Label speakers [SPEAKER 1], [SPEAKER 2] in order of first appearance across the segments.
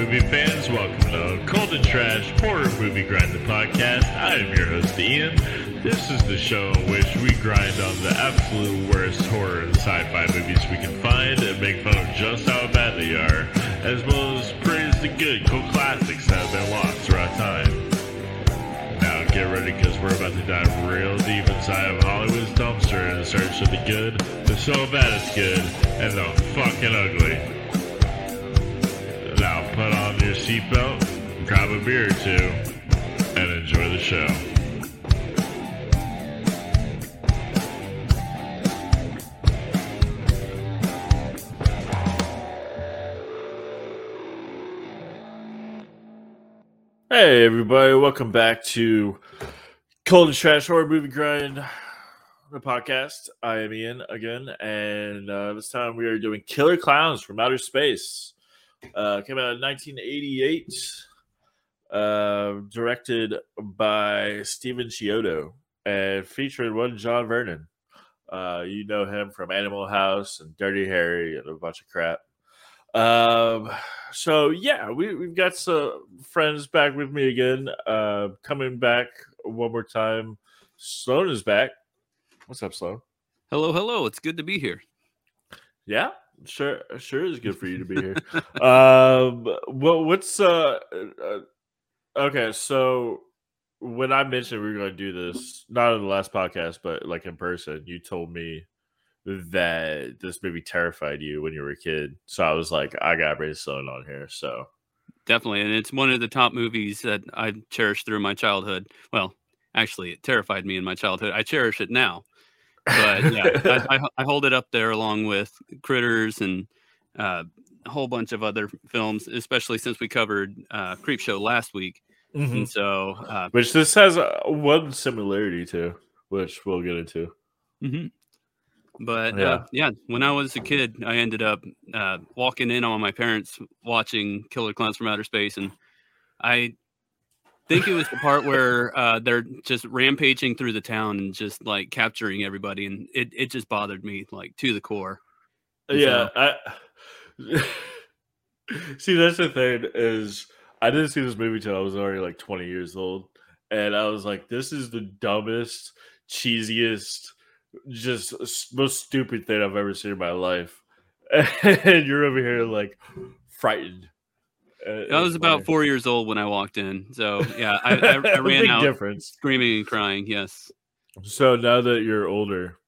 [SPEAKER 1] movie fans. Welcome to Cult and Trash Horror Movie Grind the Podcast. I am your host, Ian. This is the show in which we grind on the absolute worst horror and sci-fi movies we can find and make fun of just how bad they are, as well as praise the good cult classics that have been lost throughout time. Now get ready because we're about to dive real deep inside of Hollywood's dumpster in search of the good, the so bad it's good, and the fucking ugly. Put on your seatbelt, grab a beer or two, and enjoy the show. Hey everybody, welcome back to Cult and Trash Horror Movie Grind, the podcast. I am Ian again, and uh, this time we are doing Killer Klowns from Outer Space. Uh, came out in 1988, uh, directed by Stephen Chiodo, and featured one John Vernon. Uh, you know him from Animal House and Dirty Harry and a bunch of crap. Um, so yeah, we we've got some friends back with me again. Uh, coming back one more time. Sloan is back. What's up, Sloan?
[SPEAKER 2] Hello, hello. It's good to be here.
[SPEAKER 1] Yeah, sure, sure is good for you to be here. um, well, what's uh, uh, okay? So when I mentioned we were going to do this, not in the last podcast, but like in person, you told me that this movie terrified you when you were a kid. So I was like, I got Ray Sloan on here. So
[SPEAKER 2] definitely, and it's one of the top movies that I cherished through my childhood. Well, actually, it terrified me in my childhood. I cherish it now, but yeah, I, I, I, hold it up there along with Critters and uh, a whole bunch of other films, especially since we covered uh, Creepshow last week. Mm-hmm. And so, uh,
[SPEAKER 1] which this has uh, one similarity to, which we'll get into.
[SPEAKER 2] Mm-hmm. But yeah. Uh, yeah, when I was a kid, I ended up uh, walking in on my parents watching Killer Klowns from Outer Space, and I think it was the part where uh, they're just rampaging through the town and just like capturing everybody, and it it just bothered me like to the core.
[SPEAKER 1] And yeah, so, I see. That's the thing is, I didn't see this movie till I was already like twenty years old, and I was like, "This is the dumbest, cheesiest." just most stupid thing I've ever seen in my life. and you're over here like frightened.
[SPEAKER 2] Uh, I was about four years old when I walked in, so yeah, I, I, I ran out difference. screaming and crying. Yes.
[SPEAKER 1] So now that you're older,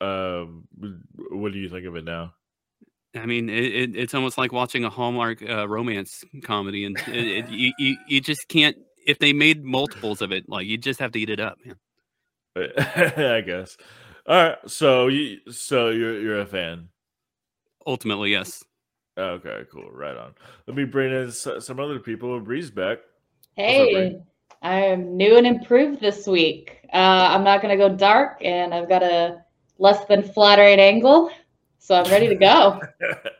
[SPEAKER 1] um, what do you think of it now?
[SPEAKER 2] I mean, it, it, it's almost like watching a Hallmark uh, romance comedy, and it, you, you, you just can't. If they made multiples of it, like you just have to eat it up, man.
[SPEAKER 1] I guess. All right, so you so you're you're a fan.
[SPEAKER 2] Ultimately, yes.
[SPEAKER 1] Okay, cool. Right on. Let me bring in some other people. Bree's back.
[SPEAKER 3] Hey, I am new and improved this week. Uh, I'm not going to go dark, and I've got a less than flattering angle, so I'm ready to go.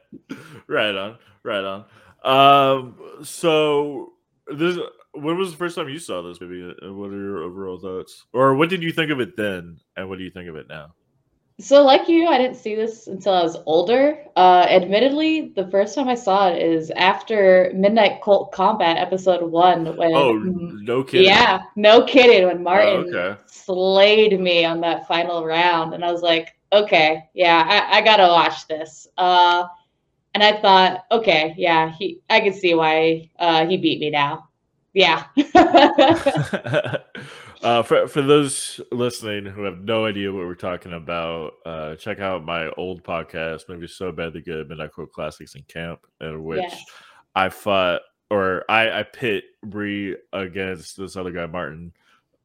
[SPEAKER 1] right on. Right on. Um, so this when was the first time you saw this movie? And what are your overall thoughts? Or what did you think of it then? And what do you think of it now?
[SPEAKER 3] So, like you, I didn't see this until I was older. Uh, admittedly, the first time I saw it is after Midnight Cult Combat episode one. When
[SPEAKER 1] oh, no kidding!
[SPEAKER 3] Yeah, no kidding. When Martin oh, okay. slayed me on that final round, and I was like, okay, yeah, I, I gotta watch this. Uh, and I thought, okay, yeah, he, I can see why uh, he beat me now yeah.
[SPEAKER 1] uh, for for those listening who have no idea what we're talking about, uh, check out my old podcast, maybe so bad the good midnight cult classics in camp, in which yes. I fought or I I pit Bree against this other guy Martin,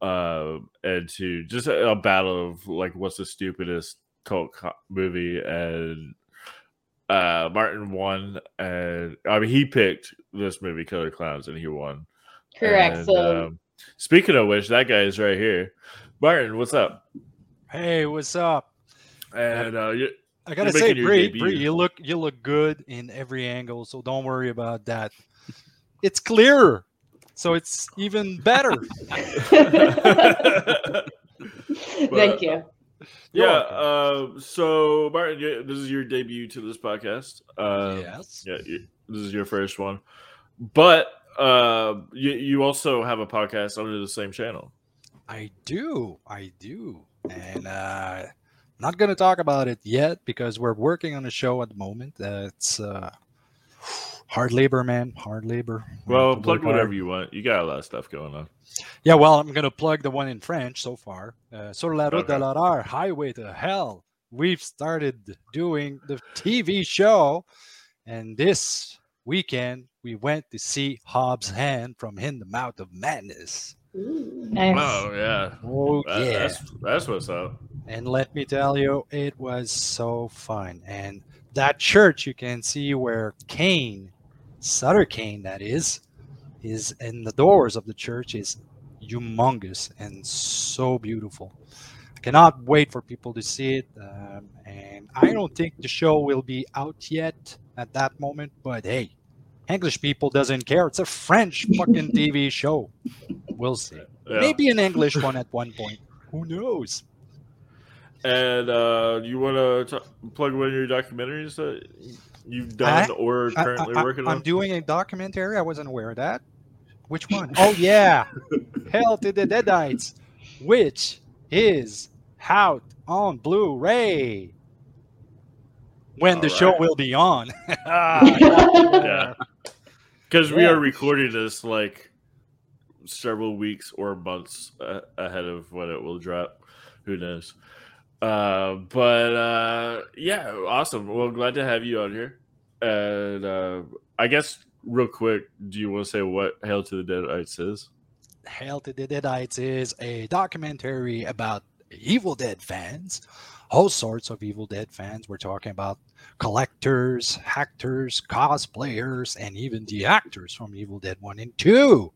[SPEAKER 1] uh, and to just a, a battle of like what's the stupidest cult co- movie and uh Martin won and I mean he picked this movie Killer Klowns and he won.
[SPEAKER 3] Correct. And, so, um,
[SPEAKER 1] speaking of which, that guy is right here. Martin, what's up?
[SPEAKER 4] Hey, what's up?
[SPEAKER 1] And uh, you,
[SPEAKER 4] I gotta say, Bree, Bree, you look you look good in every angle, so don't worry about that. It's clearer, so it's even better.
[SPEAKER 3] Thank you.
[SPEAKER 1] Yeah. Uh, so, Martin, this is your debut to this podcast.
[SPEAKER 4] Uh, yes.
[SPEAKER 1] Yeah. This is your first one. but uh, you you also have a podcast under the same channel.
[SPEAKER 4] I do, I do, and uh, not going to talk about it yet because we're working on a show at the moment. Uh, it's uh, hard labor, man, hard labor.
[SPEAKER 1] Well, plug whatever hard. you want. You got a lot of stuff going on.
[SPEAKER 4] Yeah, well, I'm going to plug the one in French so far. Uh, Sur la route okay. de l'horreur, Highway to Hell. We've started doing the TV show, and this weekend we went to see Hobb's End from In the Mouth of Madness.
[SPEAKER 3] Ooh, nice.
[SPEAKER 1] Oh yeah.
[SPEAKER 4] Oh that, yeah.
[SPEAKER 1] That's, that's what's up.
[SPEAKER 4] And let me tell you, it was so fun. And that church you can see where Cane, Sutter Cane, that is, is in the doors of the church is humongous and so beautiful. I cannot wait for people to see it. Um, and I don't think the show will be out yet at that moment, but hey, English people doesn't care. It's a French fucking TV show. We'll see. Yeah. Maybe an English one at one point. Who knows?
[SPEAKER 1] And uh, you want to plug one of your documentaries that you've done I, or currently
[SPEAKER 4] I, I,
[SPEAKER 1] working on?
[SPEAKER 4] I'm doing a documentary. I wasn't aware of that. Which one? oh yeah, Hail to the Deadites, which is out on Blu-ray when All the right. show will be on.
[SPEAKER 1] yeah, because we are recording this like several weeks or months ahead of when it will drop. Who knows? Uh, but uh, yeah, awesome. Well, glad to have you on here. And uh, I guess real quick, do you want to say what Hail to the Deadites is?
[SPEAKER 4] Hail to the Deadites is a documentary about Evil Dead fans, all sorts of Evil Dead fans. We're talking about collectors, actors, cosplayers, and even the actors from Evil Dead 1 and 2.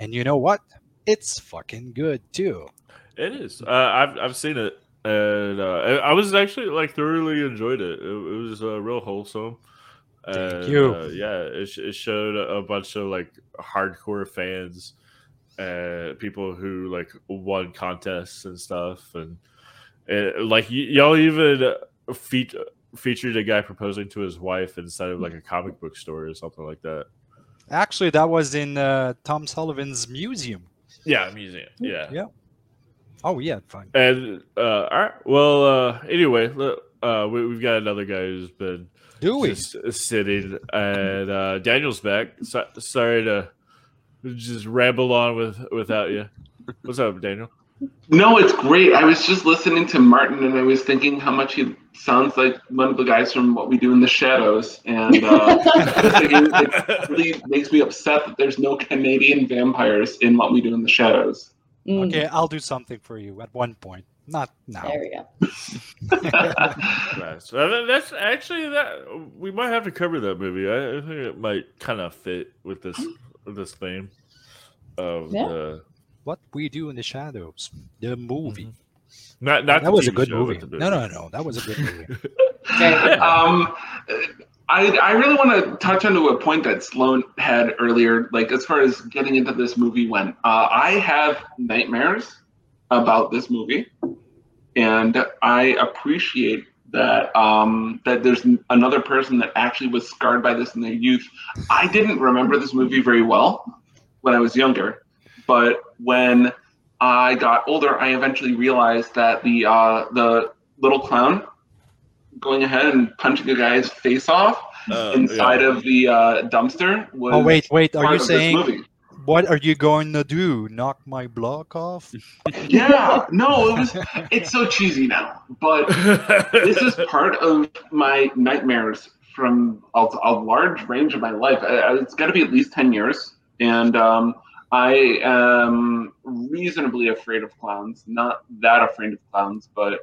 [SPEAKER 4] And you know what? It's fucking good too.
[SPEAKER 1] It is. Uh, I've I've seen it, and uh, I was actually like thoroughly enjoyed it. It, it was uh, real wholesome.
[SPEAKER 4] Thank you.
[SPEAKER 1] Uh, yeah, it, it showed a bunch of like hardcore fans, and people who like won contests and stuff, and it, like y- y'all even feat- featured a guy proposing to his wife inside of like a comic book store or something like that.
[SPEAKER 4] Actually, that was in uh, Tom Sullivan's museum.
[SPEAKER 1] Yeah, museum. Yeah.
[SPEAKER 4] Yeah. Oh yeah, fine.
[SPEAKER 1] And uh, all right. Well, uh, anyway, uh, we, have got another guy who's been
[SPEAKER 4] Do we?
[SPEAKER 1] sitting, and uh, Daniel's back. So, sorry to just ramble on with without you. What's up, Daniel?
[SPEAKER 5] No, it's great. I was just listening to Martin, and I was thinking how much he sounds like one of the guys from What We Do in the Shadows, and uh, it really makes me upset that there's no Canadian vampires in What We Do in the Shadows.
[SPEAKER 4] Mm. Okay, I'll do something for you at one point. Not now.
[SPEAKER 3] There we go.
[SPEAKER 1] nice. That's actually that we might have to cover that movie. I, I think it might kind of fit with this with this theme of yeah. the
[SPEAKER 4] what we do in the shadows, the movie. Mm-hmm.
[SPEAKER 1] Not, not
[SPEAKER 4] that was a good movie. No, no, no, that was a good movie.
[SPEAKER 5] um, I, I really want to touch onto a point that Sloan had earlier, like as far as getting into this movie went. Uh, I have nightmares about this movie, and I appreciate that um, that there's another person that actually was scarred by this in their youth. I didn't remember this movie very well when I was younger, but when I got older, I eventually realized that the uh, the little clown going ahead and punching a guy's face off uh, inside yeah. of the uh, dumpster was.
[SPEAKER 4] Oh wait, wait! Are you saying what are you going to do? Knock my block off?
[SPEAKER 5] yeah, no, it was. It's so cheesy now, but this is part of my nightmares from a, a large range of my life. It's got to be at least ten years, and um, I am reasonably afraid of clowns. Not that afraid of clowns, but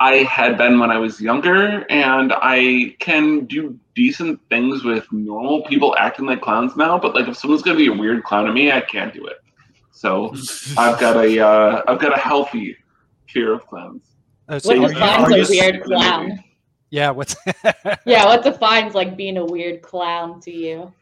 [SPEAKER 5] I had been when I was younger, and I can do decent things with normal people acting like clowns now. But like, if someone's gonna be a weird clown to me, I can't do it. So I've got a uh, I've got a healthy fear of clowns.
[SPEAKER 3] Uh, so what defines a weird clown?
[SPEAKER 4] Yeah, what's
[SPEAKER 3] yeah, what defines like being a weird clown to you?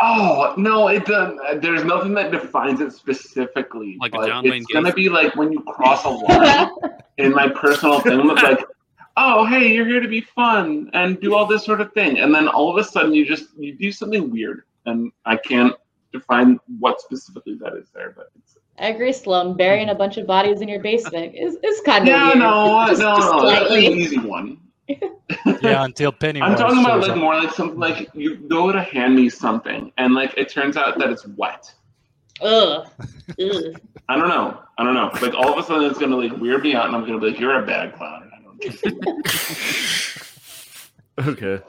[SPEAKER 5] Oh no, it doesn't. There's nothing that defines it specifically.
[SPEAKER 2] Like a John Wayne.
[SPEAKER 5] Game It's gonna be like when you cross a line in my personal thing. Like oh, hey, you're here to be fun and do all this sort of thing, and then all of a sudden you just you do something weird, and I can't define what specifically that is there, but it's.
[SPEAKER 3] I agree, Sloan. Burying a bunch of bodies in your basement is, is kind of
[SPEAKER 5] yeah,
[SPEAKER 3] weird.
[SPEAKER 5] no,
[SPEAKER 3] Just-
[SPEAKER 5] no,
[SPEAKER 3] just
[SPEAKER 5] no, that's an easy one.
[SPEAKER 4] Yeah, until Pennywise.
[SPEAKER 5] I'm talking about like
[SPEAKER 4] up.
[SPEAKER 5] more like something like you go to hand me something, and like it turns out that it's wet.
[SPEAKER 3] Ugh. Ugh.
[SPEAKER 5] I don't know. I don't know. Like all of a sudden, it's gonna like weird me out, and I'm gonna be like, "You're a bad clown." I don't.
[SPEAKER 1] Okay.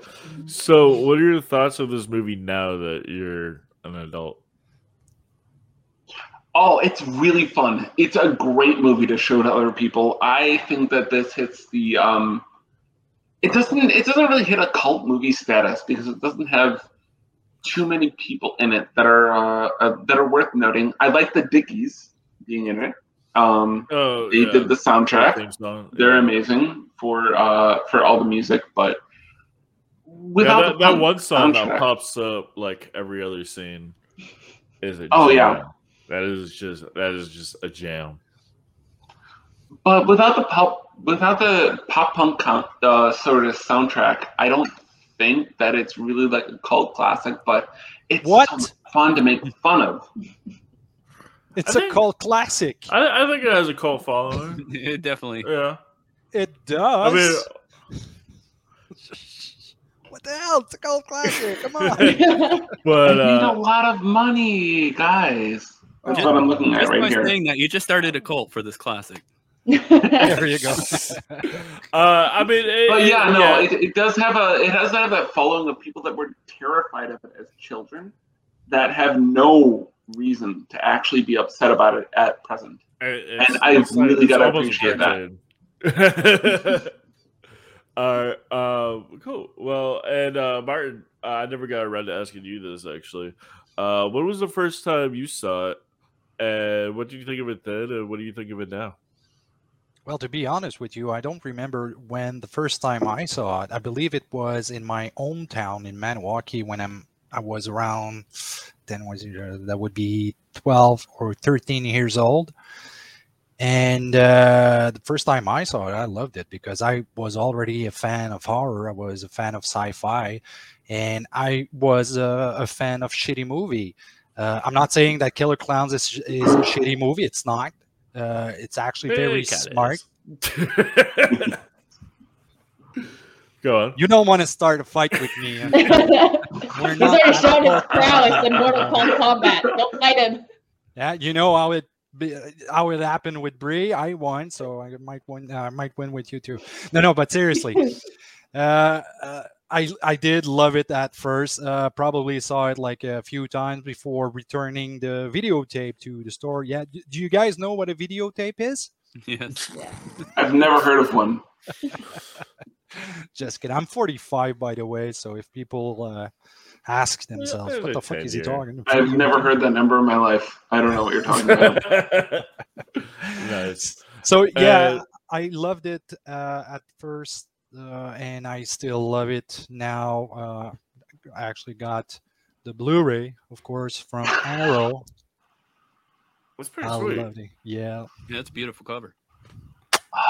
[SPEAKER 1] So, what are your thoughts of this movie now that you're an adult?
[SPEAKER 5] oh, it's really fun. It's a great movie to show to other people. I think that this hits the. um It doesn't. It doesn't really hit a cult movie status because it doesn't have too many people in it that are uh, uh, that are worth noting. I like the Dickies being in it. Um,
[SPEAKER 1] Oh,
[SPEAKER 5] they
[SPEAKER 1] yeah.
[SPEAKER 5] did the soundtrack. They're
[SPEAKER 1] yeah.
[SPEAKER 5] amazing for uh for all the music, but
[SPEAKER 1] Yeah,
[SPEAKER 5] without
[SPEAKER 1] that,
[SPEAKER 5] the
[SPEAKER 1] that one song that pops up like every other scene is a
[SPEAKER 5] Oh, yeah.
[SPEAKER 1] That is just that is just a jam.
[SPEAKER 5] But without the pop, without the pop punk count, uh, sort of soundtrack, I don't think that it's really like a cult classic. But it's
[SPEAKER 4] What?
[SPEAKER 5] so fun to make fun of.
[SPEAKER 4] It's
[SPEAKER 1] I
[SPEAKER 4] a
[SPEAKER 1] think-
[SPEAKER 4] cult classic.
[SPEAKER 1] I, I think it has a cult following.
[SPEAKER 2] it definitely.
[SPEAKER 1] yeah.
[SPEAKER 4] It
[SPEAKER 1] I
[SPEAKER 4] does.
[SPEAKER 1] mean,
[SPEAKER 4] what the hell? It's a cult classic. Come on.
[SPEAKER 1] but
[SPEAKER 5] I need a
[SPEAKER 1] uh,
[SPEAKER 5] lot of money, guys. That's
[SPEAKER 2] Just-
[SPEAKER 5] what I'm looking at
[SPEAKER 2] Just by
[SPEAKER 5] right here.
[SPEAKER 2] saying that, you just started a cult for this classic.
[SPEAKER 4] there you go.
[SPEAKER 1] uh, I mean, it,
[SPEAKER 5] But yeah, no,
[SPEAKER 1] yeah.
[SPEAKER 5] It, it does have a it does have that following of people that were terrified of it as children that have no reason to actually be upset about it at present.
[SPEAKER 1] It's-
[SPEAKER 5] And I
[SPEAKER 1] it's like-
[SPEAKER 5] really
[SPEAKER 1] it's
[SPEAKER 5] gotta appreciate that.
[SPEAKER 1] that. All right, um, cool. Well, and uh, Martin, uh, I never got around to asking you this actually. Uh, when was the first time you saw it, and what did you think of it then, and what do you think of it now?
[SPEAKER 4] Well, to be honest with you, I don't remember when the first time I saw it. I believe it was in my hometown in Maniwaki when I'm I was around then was uh, that would be 12 or 13 years old. And uh, the first time I saw it, I loved it because I was already a fan of horror. I was a fan of sci-fi, and I was a, a fan of shitty movie. Uh, I'm not saying that Killer Klowns is, is a shitty movie. It's not. Uh, it's actually very
[SPEAKER 1] It
[SPEAKER 4] smart.
[SPEAKER 1] Go on.
[SPEAKER 4] You don't want to start a fight with me. uh, We're
[SPEAKER 3] He's already shown his prowess in Mortal Kombat. Don't fight him.
[SPEAKER 4] Yeah, you know how it be, how it happened with Bree. I won, so I might win. uh, I might win with you too. No, no, but seriously, uh, uh, I I did love it at first. Uh, probably saw it like a few times before returning the videotape to the store. Yeah, d- do you guys know what a videotape is?
[SPEAKER 2] Yes.
[SPEAKER 5] I've never heard of one.
[SPEAKER 4] Just kidding. I'm 45, by the way. So if people uh, ask themselves,
[SPEAKER 1] there's
[SPEAKER 4] "What the fuck is he
[SPEAKER 1] 10 here.
[SPEAKER 4] talking?"
[SPEAKER 5] I've never heard that number in my life. I don't know what you're talking about.
[SPEAKER 1] nice.
[SPEAKER 4] So yeah,
[SPEAKER 1] Uh,
[SPEAKER 4] I loved it uh, at first, uh, and I still love it now. Uh, I actually got the Blu-ray, of course, from Arrow.
[SPEAKER 1] That's pretty
[SPEAKER 4] I
[SPEAKER 1] sweet.
[SPEAKER 4] loved it. Yeah,
[SPEAKER 2] Yeah, it's a beautiful cover.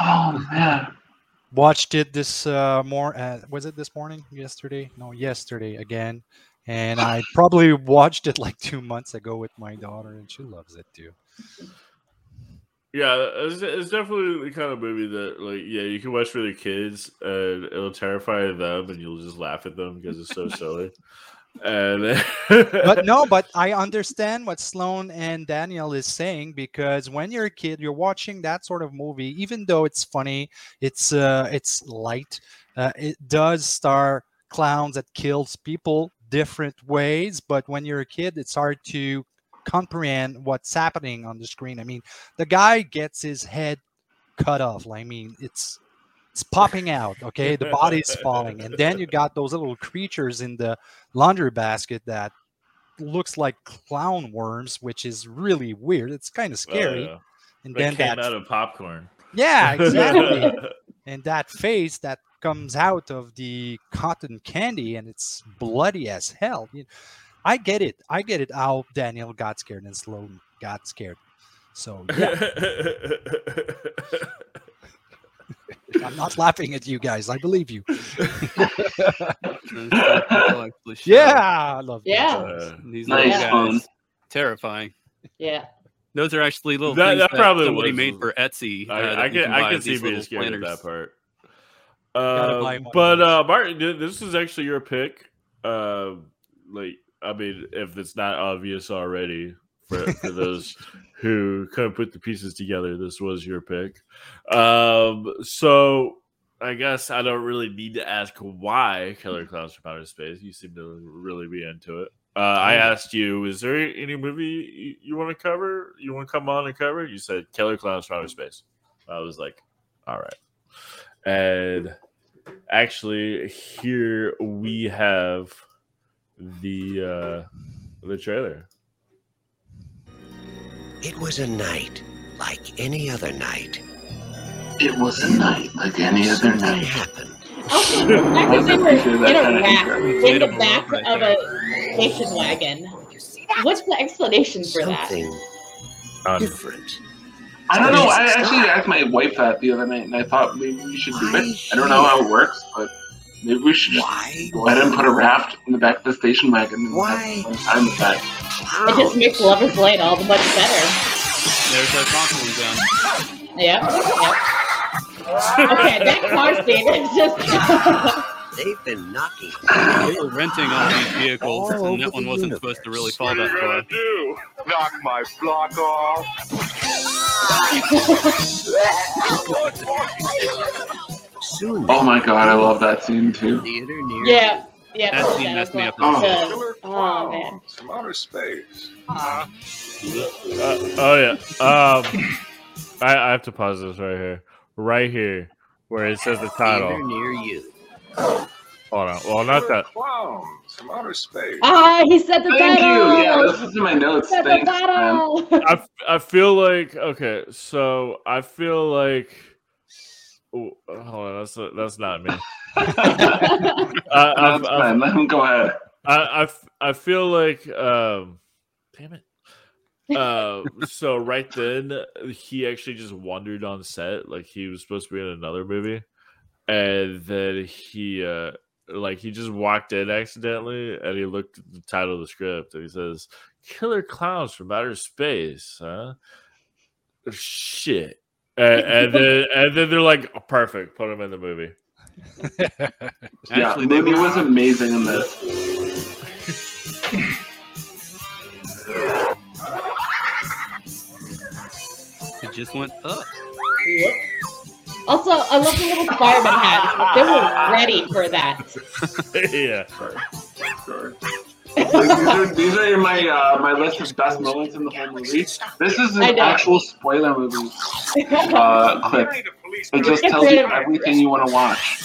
[SPEAKER 5] Oh man.
[SPEAKER 4] watched it this uh, more. Uh, was it this morning? Yesterday? No, yesterday again. And I probably watched it like two months ago with my daughter, and she loves it too.
[SPEAKER 1] Yeah, it's, it's definitely the kind of movie that, like, yeah, you can watch with your kids, and it'll terrify them, and you'll just laugh at them because it's so silly. And
[SPEAKER 4] but no, but I understand what Sloan and Daniel is saying because when you're a kid, you're watching that sort of movie, even though it's funny, it's uh, it's light. Uh, it does star clowns that kills people different ways, but when you're a kid, it's hard to comprehend what's happening on the screen. I mean, the guy gets his head cut off. I mean, it's it's popping out. Okay, the body's falling, and then you got those little creatures in the laundry basket that looks like clown worms, which is really weird. It's kind of scary.
[SPEAKER 1] Uh,
[SPEAKER 4] and
[SPEAKER 1] that
[SPEAKER 4] then
[SPEAKER 1] came
[SPEAKER 4] that,
[SPEAKER 1] out of popcorn.
[SPEAKER 4] yeah, exactly. and that face that comes out of the cotton candy, and it's bloody as hell. You- I get it. I get it. How Daniel got scared and Sloan got scared. So yeah, I'm not laughing at you guys. I believe you. yeah, I love
[SPEAKER 3] yeah.
[SPEAKER 2] Uh, These nice guys, terrifying.
[SPEAKER 3] Yeah.
[SPEAKER 2] Those are actually little that, things that, that probably somebody was, made for Etsy.
[SPEAKER 1] I, uh, I can, I can see being scared of that part. Uh, but uh, Martin, this is actually your pick. Uh, like, I mean, if it's not obvious already for, for those who couldn't put the pieces together, this was your pick. Um, so I guess I don't really need to ask why Killer Klowns from Outer Space. You seem to really be into it. Uh, I asked you, is there any movie you, you want to cover? You want to come on and cover? You said Killer Klowns from Outer Space. I was like, all right. And actually, here we have the uh, the trailer.
[SPEAKER 6] It was a night like any other night.
[SPEAKER 5] It was a night like any other
[SPEAKER 6] Something
[SPEAKER 5] night.
[SPEAKER 6] happened.
[SPEAKER 3] Also, the fact that they were in a rack in the back of a station wagon. What's the explanation for
[SPEAKER 6] Something
[SPEAKER 3] that?
[SPEAKER 6] different.
[SPEAKER 5] I don't know. I actually asked my wife that the other night, and I thought maybe we should do it. I don't know how it works, but maybe we should just
[SPEAKER 6] Why?
[SPEAKER 5] go ahead and put a raft in the back of the station wagon. And
[SPEAKER 6] Why?
[SPEAKER 5] have time with that.
[SPEAKER 3] It just makes Lover's Lane all the much better.
[SPEAKER 2] There's our costume gun.
[SPEAKER 3] Yep. Yep. okay, that car scene is just.
[SPEAKER 6] They've been knocking.
[SPEAKER 2] They were renting all these vehicles,
[SPEAKER 6] All
[SPEAKER 2] and that one wasn't
[SPEAKER 6] universe.
[SPEAKER 2] supposed to really fall that far.
[SPEAKER 7] do? Knock my block off?
[SPEAKER 6] Soon.
[SPEAKER 5] Oh my god, I love that scene too.
[SPEAKER 6] Theater near.
[SPEAKER 3] yeah. Yeah.
[SPEAKER 2] That scene messed me up.
[SPEAKER 5] Oh.
[SPEAKER 3] good. Oh, man.
[SPEAKER 7] clowns from outer space.
[SPEAKER 1] Uh, oh yeah. Um, I, I have to pause this right here, right here, where it says the
[SPEAKER 6] Theater
[SPEAKER 1] title.
[SPEAKER 6] near you.
[SPEAKER 1] Hold on. Well, not that.
[SPEAKER 7] clowns from outer space.
[SPEAKER 3] Ah, he said the
[SPEAKER 5] Thank
[SPEAKER 3] title.
[SPEAKER 5] you. Yeah, this is in my notes.
[SPEAKER 3] He said the
[SPEAKER 5] Thanks, man.
[SPEAKER 3] title.
[SPEAKER 1] I, f- I feel like okay. So I feel like. Oh, hold on. That's that's not me. I, I, I.
[SPEAKER 5] Let him go ahead.
[SPEAKER 1] I I feel like um damn it uh so right then he actually just wandered on set like he was supposed to be in another movie and then he uh like he just walked in accidentally and he looked at the title of the script and he says killer clowns from outer space huh shit and, and then and then they're like oh, perfect put him in the movie
[SPEAKER 5] Yeah,
[SPEAKER 2] Actually, they
[SPEAKER 5] Movie was amazing in this.
[SPEAKER 2] It just went up.
[SPEAKER 3] Yep. Also, I love the little fireman hats. They were ready for that.
[SPEAKER 1] yeah
[SPEAKER 5] Sure. Like, these, are, these are my uh, my list of best moments in the whole movie. This is an actual spoiler movie uh, clip.
[SPEAKER 7] Hey, the police
[SPEAKER 5] It just tells you everything you want to watch.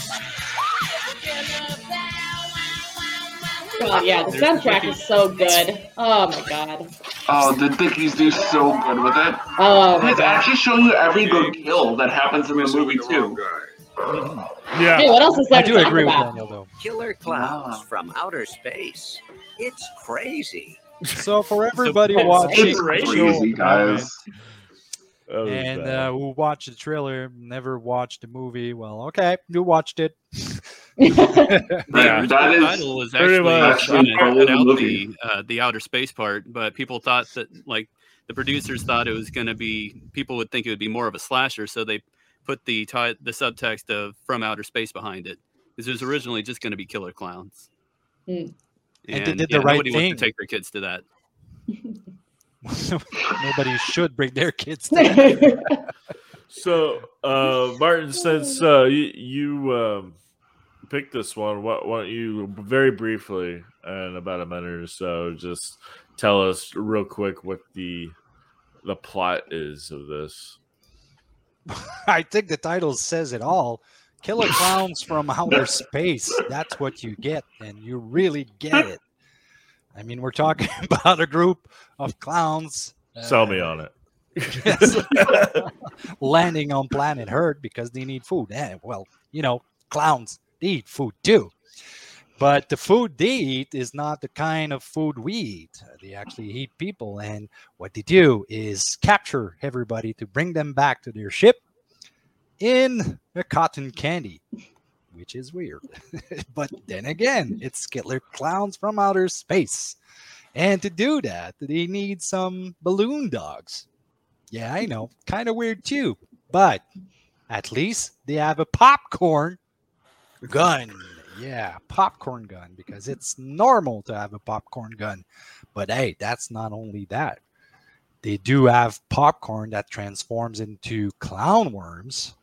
[SPEAKER 3] Oh yeah, the soundtrack is so good. Oh my god.
[SPEAKER 5] Oh, the Dickies do so good with it.
[SPEAKER 3] Oh
[SPEAKER 5] It's actually showing you every good kill that happens in the movie too.
[SPEAKER 7] Guy.
[SPEAKER 1] yeah
[SPEAKER 3] Hey, what else is there
[SPEAKER 4] I
[SPEAKER 3] to
[SPEAKER 4] do
[SPEAKER 3] talk
[SPEAKER 4] agree with? Daniel though.
[SPEAKER 6] Killer clowns
[SPEAKER 5] Wow.
[SPEAKER 6] from outer space. It's crazy.
[SPEAKER 4] So for everybody
[SPEAKER 2] it's
[SPEAKER 4] watching,
[SPEAKER 5] crazy, guys.
[SPEAKER 4] And uh, who watched the trailer, never watched the movie. Well, okay, you watched it.
[SPEAKER 1] Yeah.
[SPEAKER 5] That- that
[SPEAKER 2] the
[SPEAKER 5] is
[SPEAKER 2] title was
[SPEAKER 1] pretty
[SPEAKER 2] actually
[SPEAKER 1] much
[SPEAKER 2] going
[SPEAKER 5] the whole
[SPEAKER 2] cut out
[SPEAKER 5] movie.
[SPEAKER 2] the uh, the outer space part, but people thought that like the producers thought it was going to be people would think it would be more of a slasher, so they put the ti- the subtext of from outer space behind it because it was originally just going to be killer clowns.
[SPEAKER 3] Hmm.
[SPEAKER 4] And they did the right
[SPEAKER 2] nobody
[SPEAKER 4] thing.
[SPEAKER 2] wants to take their kids to that.
[SPEAKER 4] Nobody should bring their kids. To that.
[SPEAKER 1] So, uh, Martin, since uh, you, you um, picked this one, why, why don't you very briefly, in about a minute or so, just tell us real quick what the the plot is of this?
[SPEAKER 4] I think the title says it all. Killer clowns from outer space. That's what you get, and you really get it. I mean, we're talking about a group of clowns.
[SPEAKER 1] Sell
[SPEAKER 4] uh,
[SPEAKER 1] me on it.
[SPEAKER 4] landing on planet Earth because they need food. Eh, well, you know, clowns need food too. But the food they eat is not the kind of food we eat. They actually eat people, and what they do is capture everybody to bring them back to their ship in a cotton candy, which is weird. but then again, it's killer clowns from outer space. And to do that, they need some balloon dogs. Yeah, I know, kind of weird too. But at least they have a popcorn gun. Yeah, popcorn gun because it's normal to have a popcorn gun. But hey, that's not only that. They do have popcorn that transforms into clown worms.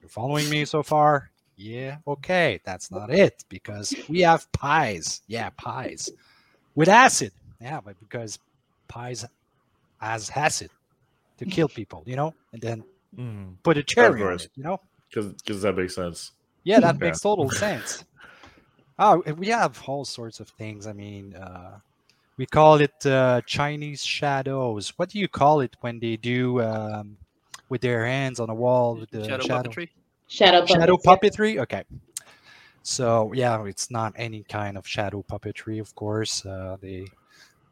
[SPEAKER 4] You're following me so far? Yeah, okay. That's not it because we have pies. Yeah, pies with acid. Yeah, but because pies has acid to kill people, you know, and then
[SPEAKER 1] Mm,
[SPEAKER 4] put a cherry on it, you know.
[SPEAKER 1] because that makes sense.
[SPEAKER 4] Yeah, that
[SPEAKER 1] Okay.
[SPEAKER 4] makes total sense. Oh, we have all sorts of things. I mean, uh, we call it uh, Chinese shadows. What do you call it when they do um, with their hands on a wall with the
[SPEAKER 2] Shadow,
[SPEAKER 4] shadow?
[SPEAKER 2] puppetry.
[SPEAKER 3] Shadow
[SPEAKER 4] Shadow
[SPEAKER 3] puppets,
[SPEAKER 4] puppetry. Okay. So yeah, it's not any kind of shadow puppetry, of course. Uh, they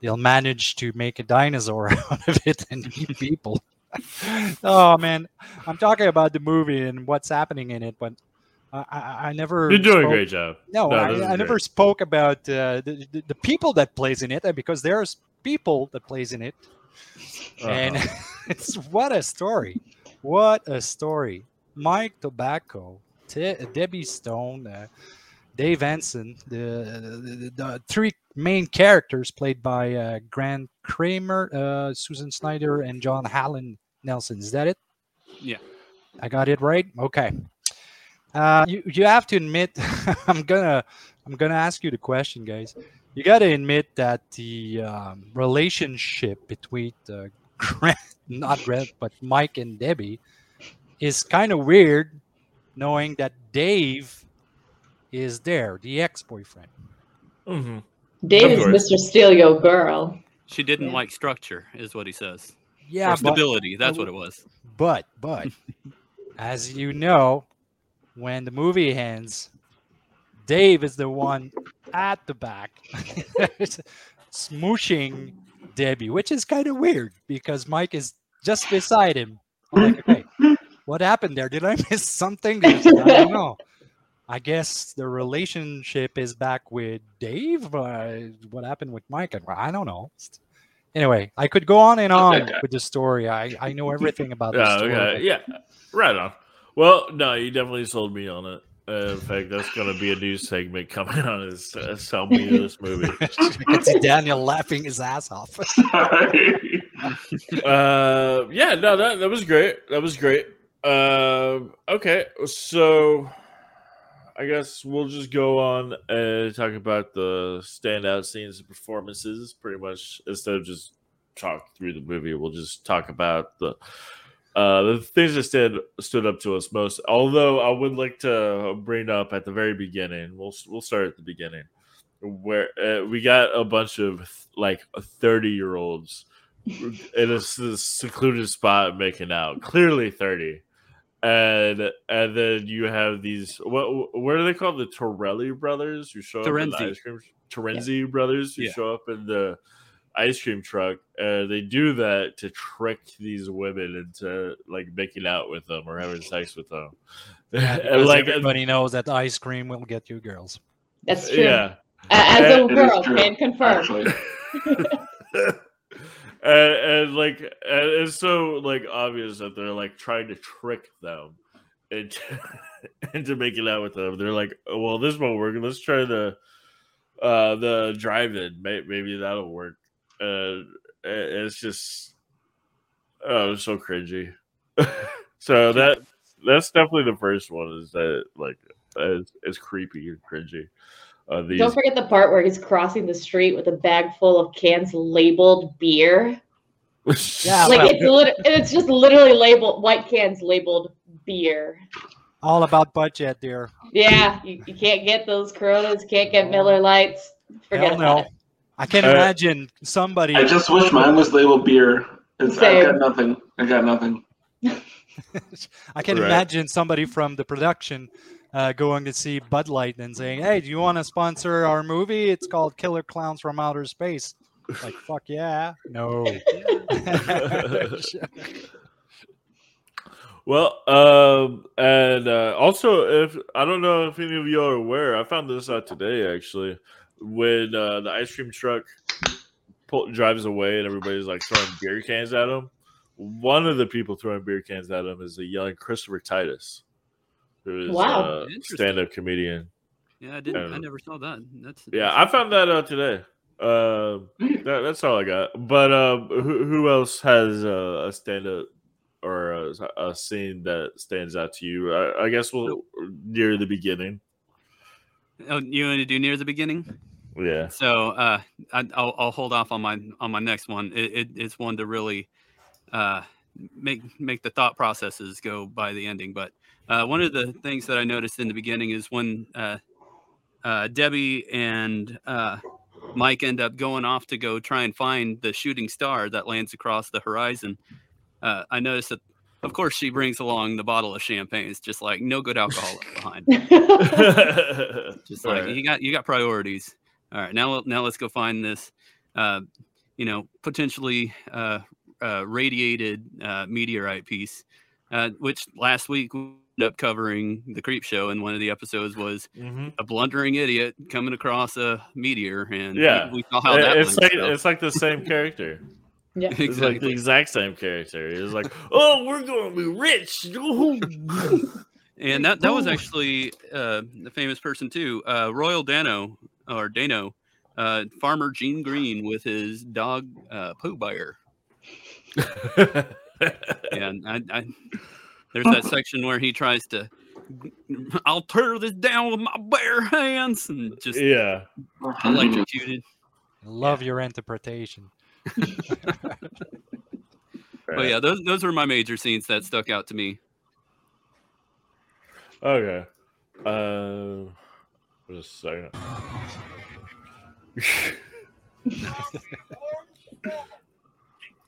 [SPEAKER 4] they'll manage to make a dinosaur out of it and eat people. oh man, I'm talking about the movie and what's happening in it, but I, I, I never.
[SPEAKER 1] You're doing a great job.
[SPEAKER 4] No,
[SPEAKER 1] this
[SPEAKER 4] I, I never spoke about uh, the, the the people that plays in it uh, because there's people that plays in it, and
[SPEAKER 1] Uh-huh.
[SPEAKER 4] it's what a story, what a story. Mike Tobacco, Te- Debbie Stone, uh, Dave Anson, the, the the three main characters played by uh, Grant Cramer, uh, Susan Snyder, and John Hallen Nelson. Is that it?
[SPEAKER 2] Yeah.
[SPEAKER 4] I got it right. Okay. Uh, you you have to admit, I'm gonna I'm gonna ask you the question, guys. You got to admit that the um, relationship between uh, Grant, not Grant, but Mike and Debbie, is kind of weird, knowing that Dave is there, the ex-boyfriend.
[SPEAKER 1] Mhm.
[SPEAKER 3] Dave is. Mr. Steal Your Girl.
[SPEAKER 2] She didn't
[SPEAKER 3] Yeah.
[SPEAKER 2] like structure, is what he says.
[SPEAKER 4] Yeah,
[SPEAKER 2] or
[SPEAKER 4] but
[SPEAKER 2] stability. That's what it was.
[SPEAKER 4] but but as you know, when the movie ends, Dave is the one at the back smooshing Debbie, which is kind of weird because Mike is just beside him. I'm like, okay, what happened there? Did I miss something? I don't know. I guess the relationship is back with Dave. Uh, what happened with Mike? I don't know. Anyway, I could go on and on
[SPEAKER 5] Okay.
[SPEAKER 4] with the story. I, I know everything about the
[SPEAKER 1] Yeah,
[SPEAKER 4] story.
[SPEAKER 1] okay. Yeah. Right on. Well, no, you definitely sold me on it. Uh, in fact, that's going to be a new segment coming on is uh, sell me on this movie.
[SPEAKER 4] I see Daniel laughing his ass off.
[SPEAKER 5] Sorry.
[SPEAKER 1] uh, yeah, no, that that was great. That was great. Um, okay, so I guess we'll just go on and talk about the standout scenes and performances. Pretty much, instead of just talk through the movie, we'll just talk about the uh, the things that stood stood up to us most. Although I would like to bring up at the very beginning. We'll we'll start at the beginning where uh, we got a bunch of like 30 year olds in a secluded spot making out clearly 30 and and then you have these what what are they called the torelli brothers who show up in the ice cream terenzi brothers who
[SPEAKER 2] Yeah.
[SPEAKER 1] show up in the ice cream truck and they do that to trick these women into like making out with them or having sex with them and like
[SPEAKER 4] everybody knows that ice cream will get you girls.
[SPEAKER 3] That's true.
[SPEAKER 1] yeah
[SPEAKER 3] As a girl, can confirm.
[SPEAKER 1] And, and like and it's so like obvious that they're like trying to trick them into into making out with them. They're like, "Oh, well, this won't work. Let's try the uh the drive-in. Maybe that'll work. Uh, it's just oh, it's so cringy. so that that's definitely the first one. Is that like it's, it's creepy and cringy. Uh, these
[SPEAKER 3] Don't forget the part where he's crossing the street with a bag full of cans labeled beer.
[SPEAKER 4] Yeah,
[SPEAKER 3] Like
[SPEAKER 4] well-
[SPEAKER 3] it's lit- it's just literally labeled white cans labeled beer.
[SPEAKER 4] All about budget dear.
[SPEAKER 3] Yeah, you, you can't get those Coronas, can't get Miller Lights. Forget
[SPEAKER 4] Hell
[SPEAKER 3] about
[SPEAKER 4] no.
[SPEAKER 3] it.
[SPEAKER 4] I can
[SPEAKER 1] Uh,
[SPEAKER 4] imagine somebody.
[SPEAKER 5] I just wish mine was labeled beer. It's, I got nothing. I got nothing.
[SPEAKER 4] I can
[SPEAKER 1] Right.
[SPEAKER 4] imagine somebody from the production uh, going to see Bud Light and saying, "Hey, do you want to sponsor our movie? It's called Killer Klowns from Outer Space." Like, fuck yeah, no.
[SPEAKER 1] Well, um, and uh, also, if I don't know if any of you are aware, I found this out today actually. When uh, the ice cream truck pull, drives away and everybody's like throwing beer cans at him, one of the people throwing beer cans at him is a young Christopher Titus, who is
[SPEAKER 3] Wow.
[SPEAKER 1] a stand-up comedian.
[SPEAKER 2] Yeah, I didn't. I never saw that. That's
[SPEAKER 1] Yeah, I found that out today. Um, that, that's all I got. But um, who, who else has uh, a stand up or a, a scene that stands out to you? I, I guess we'll near the beginning.
[SPEAKER 2] Oh, you want to do near the beginning?
[SPEAKER 1] Yeah.
[SPEAKER 2] So uh, I, I'll, I'll hold off on my on my next one. It, it, it's one to really uh, make make the thought processes go by the ending. But uh, one of the things that I noticed in the beginning is when uh, uh, Debbie and uh, Mike end up going off to go try and find the shooting star that lands across the horizon. Uh, I noticed that, of course, she brings along the bottle of champagne. It's just like no good alcohol behind. just like
[SPEAKER 1] Right.
[SPEAKER 2] you got you got priorities all right now now let's go find this uh you know potentially uh, uh radiated uh meteorite piece uh which last week we ended up covering the creep show and one of the episodes was
[SPEAKER 1] Mhm.
[SPEAKER 2] a blundering idiot coming across a meteor and
[SPEAKER 1] Yeah.
[SPEAKER 2] we, saw how that
[SPEAKER 1] it's
[SPEAKER 2] went,
[SPEAKER 1] like
[SPEAKER 2] so-
[SPEAKER 1] it's like the same character.
[SPEAKER 3] yeah.
[SPEAKER 1] It's like the exact same character. It's like, oh, we're going to be rich.
[SPEAKER 2] and that that was actually uh the famous person too uh royal dano or dano uh farmer gene green with his dog uh pooh bear and I, I there's that section where he tries to I'll tear this down with my bare hands and just
[SPEAKER 1] yeah.
[SPEAKER 2] electrocuted.
[SPEAKER 4] Love your interpretation.
[SPEAKER 2] But yeah, those those were my major scenes that stuck out to me.
[SPEAKER 1] Okay. Uh, just a second.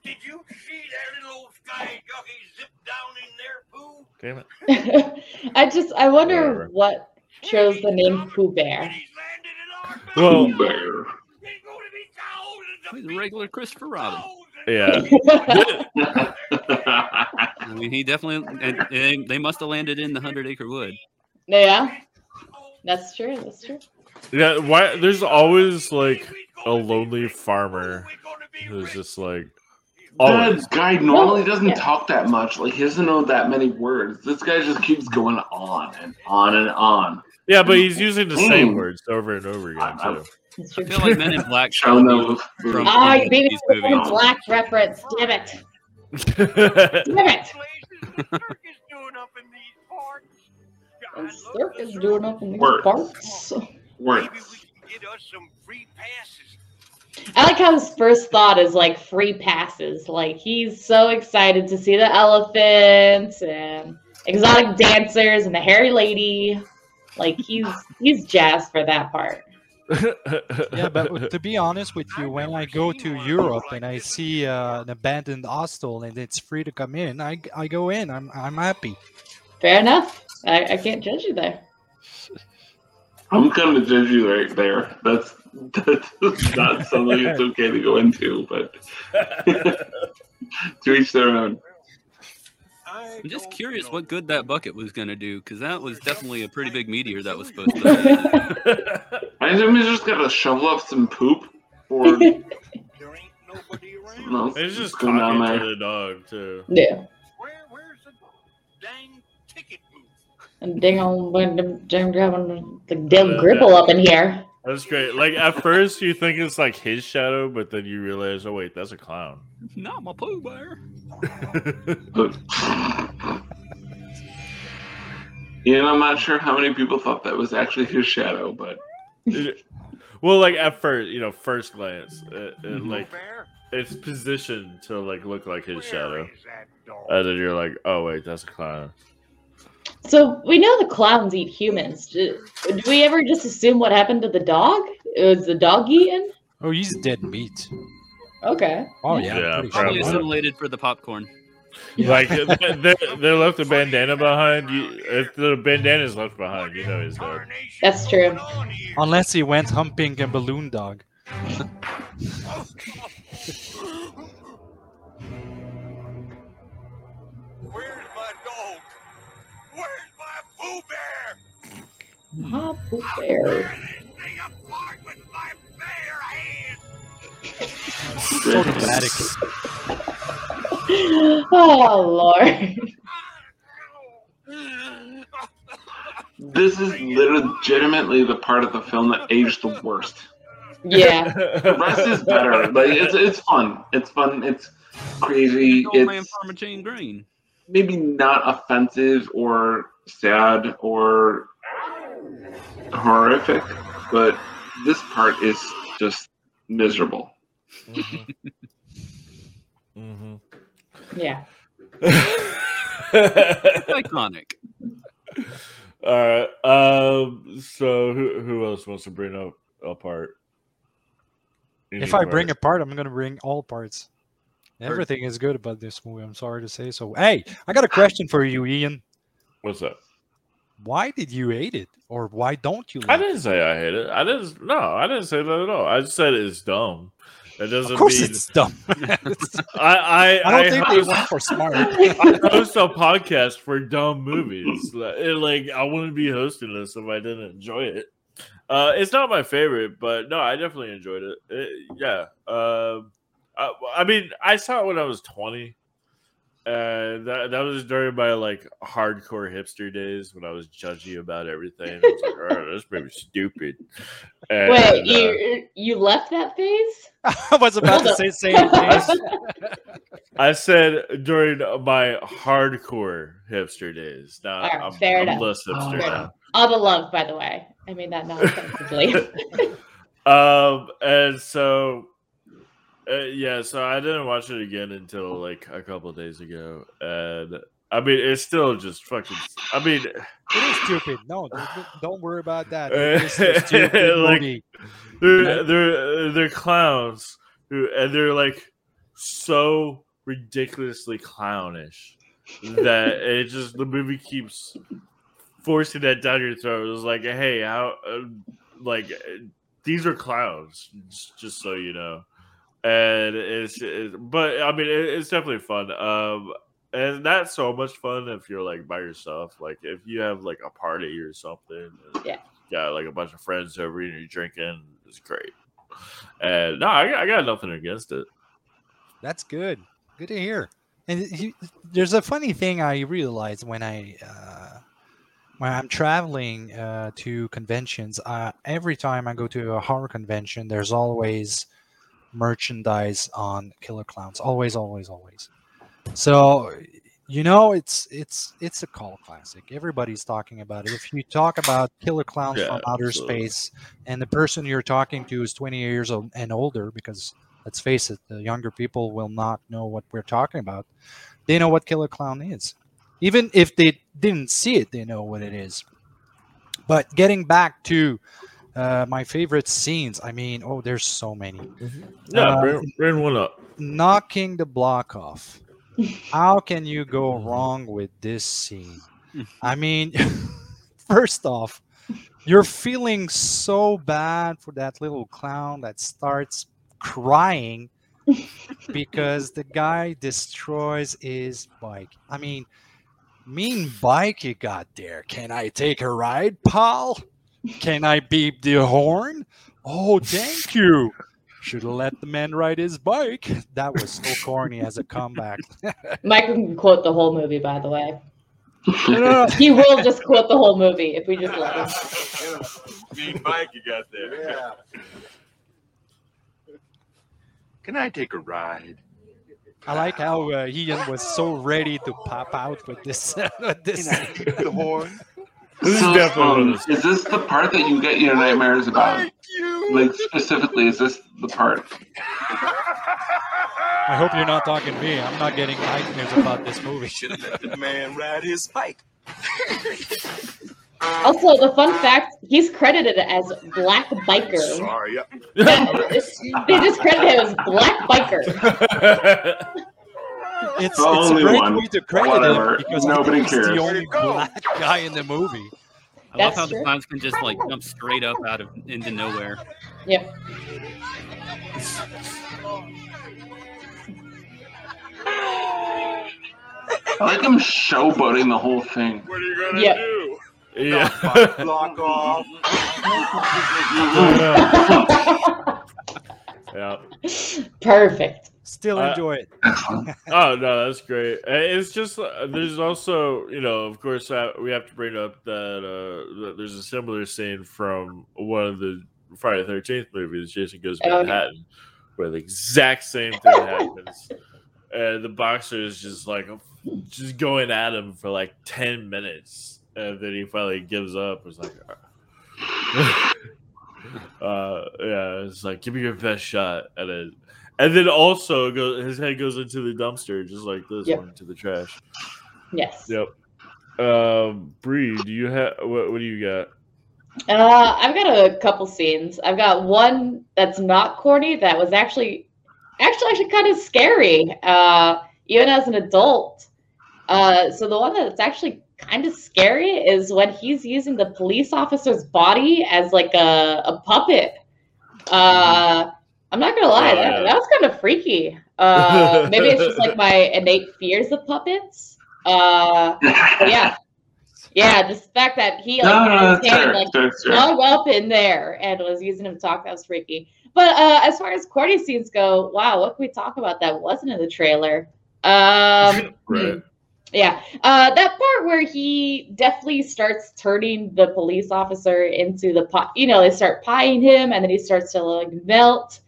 [SPEAKER 7] Did you see that little old sky jockey zip down in there, Pooh?
[SPEAKER 1] Damn it.
[SPEAKER 3] I just I wonder
[SPEAKER 1] Whatever.
[SPEAKER 3] what chose the name Pooh Bear.
[SPEAKER 7] And he's landed in our
[SPEAKER 1] Well,
[SPEAKER 5] Bear.
[SPEAKER 7] There's gonna be thousands of
[SPEAKER 2] He's a regular Christopher Robin.
[SPEAKER 1] yeah.
[SPEAKER 2] I mean, he definitely and, and they must have landed in the hundred acre wood.
[SPEAKER 3] yeah, that's true. That's true.
[SPEAKER 1] Yeah, why there's always like a lonely farmer who's just like always
[SPEAKER 5] That guy normally doesn't
[SPEAKER 3] yeah.
[SPEAKER 5] talk that much. Like he doesn't know that many words. This guy just keeps going on and on and on.
[SPEAKER 1] Yeah, but he's using the same
[SPEAKER 5] Mm.
[SPEAKER 1] words over and over again
[SPEAKER 5] I-
[SPEAKER 1] too.
[SPEAKER 3] That's
[SPEAKER 2] I
[SPEAKER 3] true.
[SPEAKER 2] feel like Men in Black
[SPEAKER 5] Showing
[SPEAKER 2] probably
[SPEAKER 5] them
[SPEAKER 2] from-
[SPEAKER 3] Ah, you baby
[SPEAKER 2] these
[SPEAKER 3] Men in
[SPEAKER 2] movies.
[SPEAKER 3] Black reference. Damn it. Damn it. And circus doing up in these
[SPEAKER 5] Work.
[SPEAKER 3] parts.
[SPEAKER 5] words.
[SPEAKER 7] Maybe we can get us some free passes.
[SPEAKER 3] I like how his first thought is like free passes. Like he's so excited to see the elephants and exotic dancers and the hairy lady. Like he's he's jazzed for that part.
[SPEAKER 4] Yeah, but to be honest with you, when I go to Europe and I see uh, an abandoned hostel and it's free to come in, I, I go in. I'm I'm happy.
[SPEAKER 3] Fair enough. I, I can't judge you there.
[SPEAKER 5] I'm gonna judge you right there. That's that's not something it's okay to go into, but to each their own.
[SPEAKER 2] I'm just curious what good that bucket was going to do because that was definitely a pretty big meteor that was supposed to.
[SPEAKER 5] I assume he's just gotta shovel up some poop or
[SPEAKER 7] There ain't nobody around.
[SPEAKER 5] no.
[SPEAKER 1] It's just
[SPEAKER 5] going down
[SPEAKER 1] talking to the dog too.
[SPEAKER 3] yeah. And ding on when the dang grabbing the damn
[SPEAKER 1] Uh,
[SPEAKER 3] gripple up in here.
[SPEAKER 1] That's great. Like at first you think it's like his shadow, but then you realize, oh wait, that's a clown.
[SPEAKER 2] Not my Pooh Bear.
[SPEAKER 5] Yeah, and I'm not sure how many people thought that was actually his shadow, but
[SPEAKER 1] well, like at first, you know, first glance, it, it, like
[SPEAKER 7] Bear?
[SPEAKER 1] it's positioned to like look like his
[SPEAKER 7] Where
[SPEAKER 1] shadow,
[SPEAKER 7] is that dog?
[SPEAKER 1] and then you're like, oh wait, that's a clown.
[SPEAKER 3] So we know the clowns eat humans. Do, do we ever just assume what happened to the dog? Was the dog eaten?
[SPEAKER 4] Oh, he's dead meat.
[SPEAKER 3] Okay.
[SPEAKER 4] Oh yeah,
[SPEAKER 1] Yeah,
[SPEAKER 2] Probably
[SPEAKER 1] Probably.
[SPEAKER 2] assimilated for the popcorn.
[SPEAKER 4] Yeah.
[SPEAKER 1] Like they, they, they left a bandana behind. You, if the bandana is left behind, you know he's dead.
[SPEAKER 3] That's true.
[SPEAKER 7] going on here?
[SPEAKER 4] Unless he went humping a balloon dog.
[SPEAKER 7] Bear?
[SPEAKER 3] My Pooh Bear.
[SPEAKER 7] Thing apart with my bare hands.
[SPEAKER 4] So dramatic.
[SPEAKER 3] Oh Lord.
[SPEAKER 5] This is legitimately the part of the film that aged the worst.
[SPEAKER 3] Yeah.
[SPEAKER 5] The rest is better. Like it's it's fun. It's fun. It's crazy.
[SPEAKER 2] Old man
[SPEAKER 5] It's
[SPEAKER 2] Farmer Gene Green.
[SPEAKER 5] maybe not offensive or sad or horrific, but this part is just miserable.
[SPEAKER 1] Mhm.
[SPEAKER 3] Yeah.
[SPEAKER 2] Iconic.
[SPEAKER 1] All right. Um. So who who else wants to bring up a part?
[SPEAKER 4] If I bring a part, I'm gonna bring all parts. Everything is good about this movie. I'm sorry to say so. Hey, I got a question for you, Ian.
[SPEAKER 1] What's up?
[SPEAKER 4] Why did you hate it, or why don't you?
[SPEAKER 1] I didn't say I hate it. I didn't. No, I didn't say that at all. I just said it's dumb. It
[SPEAKER 4] it?
[SPEAKER 1] doesn't
[SPEAKER 4] Of course,
[SPEAKER 1] mean
[SPEAKER 4] it's dumb.
[SPEAKER 1] I. I,
[SPEAKER 4] I don't think they went for smart.
[SPEAKER 1] I host a podcast for dumb movies. Like, it- like I wouldn't be hosting this if I didn't enjoy it. Uh, it's not my favorite, but no, I definitely enjoyed it. It- yeah. Um, I, I mean, I saw it when I was twenty, and that that was during my like hardcore hipster days when I was judgy about everything. I was like, oh, this movie's stupid. And,
[SPEAKER 3] Wait,
[SPEAKER 1] uh,
[SPEAKER 3] you you left that phase?
[SPEAKER 4] I was about
[SPEAKER 3] Hold
[SPEAKER 4] to
[SPEAKER 3] up.
[SPEAKER 4] say same thing.
[SPEAKER 1] I said during my hardcore hipster days. Now
[SPEAKER 3] All right,
[SPEAKER 1] I'm,
[SPEAKER 3] fair
[SPEAKER 1] I'm
[SPEAKER 3] enough.
[SPEAKER 1] less hipster
[SPEAKER 3] Fair
[SPEAKER 1] now.
[SPEAKER 3] All the love, by the way. I mean that not offensively.
[SPEAKER 1] Um, and so, uh, yeah, so I didn't watch it again until like a couple of days ago, and I mean, it's still just fucking. I mean,
[SPEAKER 4] It is stupid. No, don't, worry about that. It is a
[SPEAKER 1] Like-
[SPEAKER 4] stupid movie.
[SPEAKER 1] they're they're they're clowns who, and they're like so ridiculously clownish that it just the movie keeps forcing that down your throat. It was like, hey, how, uh, like, uh, these are clowns, just so you know. And it's, it, but I mean, it, it's definitely fun. Um, and not so much fun if you're like by yourself. Like if you have like a party or something, and
[SPEAKER 3] Yeah.
[SPEAKER 1] got like a bunch of friends over and you're drinking, it's great. And no, I, got- I got nothing against it.
[SPEAKER 4] That's good. Good to hear. And he, there's a funny thing I realized when I uh, when I'm traveling uh, to conventions. Uh, every time I go to a horror convention, there's always merchandise on Killer Klowns. Always, always, always. So you know, it's it's it's a cult classic. Everybody's talking about it. If you talk about Killer Klowns
[SPEAKER 1] Yeah,
[SPEAKER 4] from Outer
[SPEAKER 1] absolutely.
[SPEAKER 4] Space, and the person you're talking to is 20 years old and older, because let's face it, the younger people will not know what we're talking about. They know what Killer Klown is. Even if they didn't see it, they know what it is. But getting back to uh, my favorite scenes, I mean, oh, there's so many.
[SPEAKER 1] Yeah,
[SPEAKER 4] Uh,
[SPEAKER 1] bring, bring one up.
[SPEAKER 4] Knocking the block off. How can you go
[SPEAKER 1] Mhm.
[SPEAKER 4] wrong with this scene? I mean, first off, you're feeling so bad for that little clown that starts crying because the guy destroys his bike. I mean, mean bike you got there. Can I take a ride, pal? Can I beep the horn? Oh, thank you. Should have let the man ride his bike. That was so corny as a comeback.
[SPEAKER 3] Mike can quote the whole movie, by the way.
[SPEAKER 4] No, no, no.
[SPEAKER 3] He will just quote the whole movie if we just let him.
[SPEAKER 7] Mean bike you got there.
[SPEAKER 8] Yeah.
[SPEAKER 7] Can I take a ride?
[SPEAKER 4] I like how uh, Ian was so ready to pop out with this. with this.
[SPEAKER 7] Can I the horn?
[SPEAKER 1] This is
[SPEAKER 5] So,
[SPEAKER 1] definitely one
[SPEAKER 5] um,
[SPEAKER 1] of the
[SPEAKER 5] is this the part that you get your nightmares about?
[SPEAKER 7] Thank you.
[SPEAKER 5] Like specifically, is this the part?
[SPEAKER 4] I hope you're not talking to me. I'm not getting nightmares about this movie.
[SPEAKER 7] Should have let the man ride his bike.
[SPEAKER 3] Also, the fun fact, he's credited as Black Biker.
[SPEAKER 7] Sorry.
[SPEAKER 3] That- they just credit him as Black Biker.
[SPEAKER 4] It's, it's
[SPEAKER 5] The
[SPEAKER 4] a
[SPEAKER 5] only
[SPEAKER 4] great
[SPEAKER 5] one.
[SPEAKER 4] way to credit
[SPEAKER 5] Whatever.
[SPEAKER 4] him because
[SPEAKER 5] Nobody
[SPEAKER 4] he's
[SPEAKER 5] cares.
[SPEAKER 4] the only black guy in the movie.
[SPEAKER 2] I love
[SPEAKER 3] That's
[SPEAKER 2] how the
[SPEAKER 3] true.
[SPEAKER 2] clowns can just like jump straight up out of into nowhere.
[SPEAKER 3] Yep.
[SPEAKER 5] I like him showboating the whole thing.
[SPEAKER 1] What are you gonna
[SPEAKER 3] Yep.
[SPEAKER 1] do? Yeah.
[SPEAKER 7] Block off.
[SPEAKER 1] yeah.
[SPEAKER 3] Perfect.
[SPEAKER 4] Still
[SPEAKER 1] Uh,
[SPEAKER 4] enjoy it.
[SPEAKER 5] Excellent.
[SPEAKER 1] Oh no, that's great. Uh, It's just uh, there's also you know of course uh, we have to bring up that, uh, that there's a similar scene from one of the Friday the Thirteenth movies, Jason Goes to
[SPEAKER 3] Oh, yeah.
[SPEAKER 1] Manhattan, where the exact same thing happens, and the boxer is just like just going at him for like ten minutes, and then he finally gives up. It's like. Uh, yeah, it's like give me your best shot, and then, and then also go, his head goes into the dumpster just like this
[SPEAKER 3] Yep.
[SPEAKER 1] one into the trash.
[SPEAKER 3] Yes.
[SPEAKER 1] Yep. Um, Bree, do you have what? What do you got?
[SPEAKER 3] Uh, I've got a couple scenes. I've got one that's not corny that was actually, actually, actually kind of scary. Uh, even as an adult. Uh, so the one that's actually kind of scary is when he's using the police officer's body as like a, a puppet. Uh, I'm not gonna lie, that, that was kind of freaky. Uh, maybe it's just like my innate fears of puppets. Uh, yeah, yeah, just the fact that he like
[SPEAKER 5] No, no,
[SPEAKER 3] his hand, like dug up in there and was using him to talk. That was freaky. But uh, as far as corny scenes go, wow, what can we talk about that wasn't in the trailer? Um,
[SPEAKER 1] Right.
[SPEAKER 3] yeah, uh, that part where he definitely starts turning the police officer into the pot. You know, they start pieing him, and then he starts to like melt.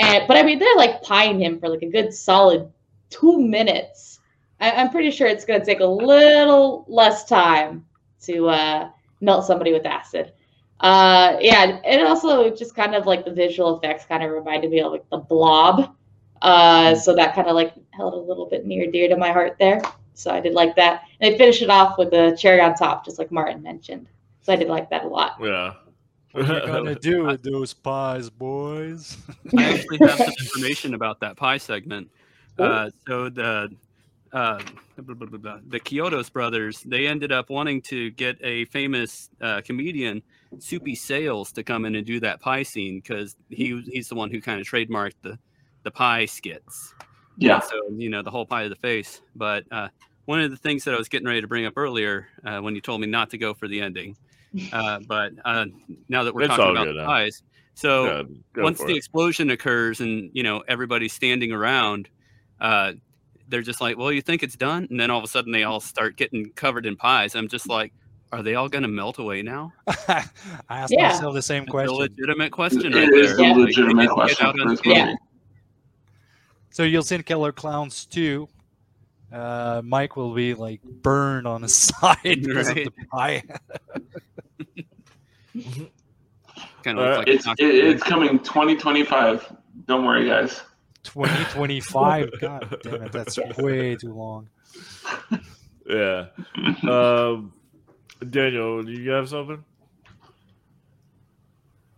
[SPEAKER 3] And but I mean, they're like pieing him for like a good solid two minutes. I, I'm pretty sure it's going to take a little less time to uh, melt somebody with acid. Uh, yeah, and also just kind of like the visual effects kind of reminded me of like the blob. Uh, so that kind of like held a little bit near dear to my heart there. So I did like that. And they finished it off with the cherry on top, just like Martin mentioned. So I did like that a lot.
[SPEAKER 1] Yeah.
[SPEAKER 4] What are you gonna do with those pies, boys?
[SPEAKER 2] I actually have some information about that pie segment. Uh, so the uh, blah, blah, blah, blah, the Chiodos brothers they ended up wanting to get a famous uh, comedian, Soupy Sales, to come in and do that pie scene because he he's the one who kind of trademarked the the pie skits.
[SPEAKER 5] Yeah.
[SPEAKER 2] And so you know the whole pie of the face. But uh, one of the things that I was getting ready to bring up earlier uh, when you told me not to go for the ending, uh, but uh, now that we're
[SPEAKER 1] It's
[SPEAKER 2] talking about
[SPEAKER 1] good
[SPEAKER 2] the
[SPEAKER 1] now.
[SPEAKER 2] pies, so
[SPEAKER 1] Yeah,
[SPEAKER 2] once the
[SPEAKER 1] it.
[SPEAKER 2] explosion occurs and you know everybody's standing around uh they're just like well you think it's done and then all of a sudden they all start getting covered in pies i'm just like are they all going to melt away now
[SPEAKER 4] I asked
[SPEAKER 3] Yeah.
[SPEAKER 4] myself the same
[SPEAKER 2] It's a
[SPEAKER 4] question.
[SPEAKER 2] legitimate question
[SPEAKER 5] It
[SPEAKER 2] right
[SPEAKER 5] is
[SPEAKER 2] there
[SPEAKER 5] a
[SPEAKER 3] Yeah.
[SPEAKER 2] Like,
[SPEAKER 5] legitimate question
[SPEAKER 2] out
[SPEAKER 5] for this
[SPEAKER 2] unscathed.
[SPEAKER 5] movie.
[SPEAKER 4] So you'll see in Killer Klowns 2, uh, Mike will be like burned on his side because of the pie.
[SPEAKER 2] kind
[SPEAKER 1] Uh,
[SPEAKER 2] of looks like
[SPEAKER 5] It's it, it's coming 2025. Don't worry, guys.
[SPEAKER 4] 2025. God damn it, that's way too long.
[SPEAKER 1] Yeah. Um, Daniel, do you have something?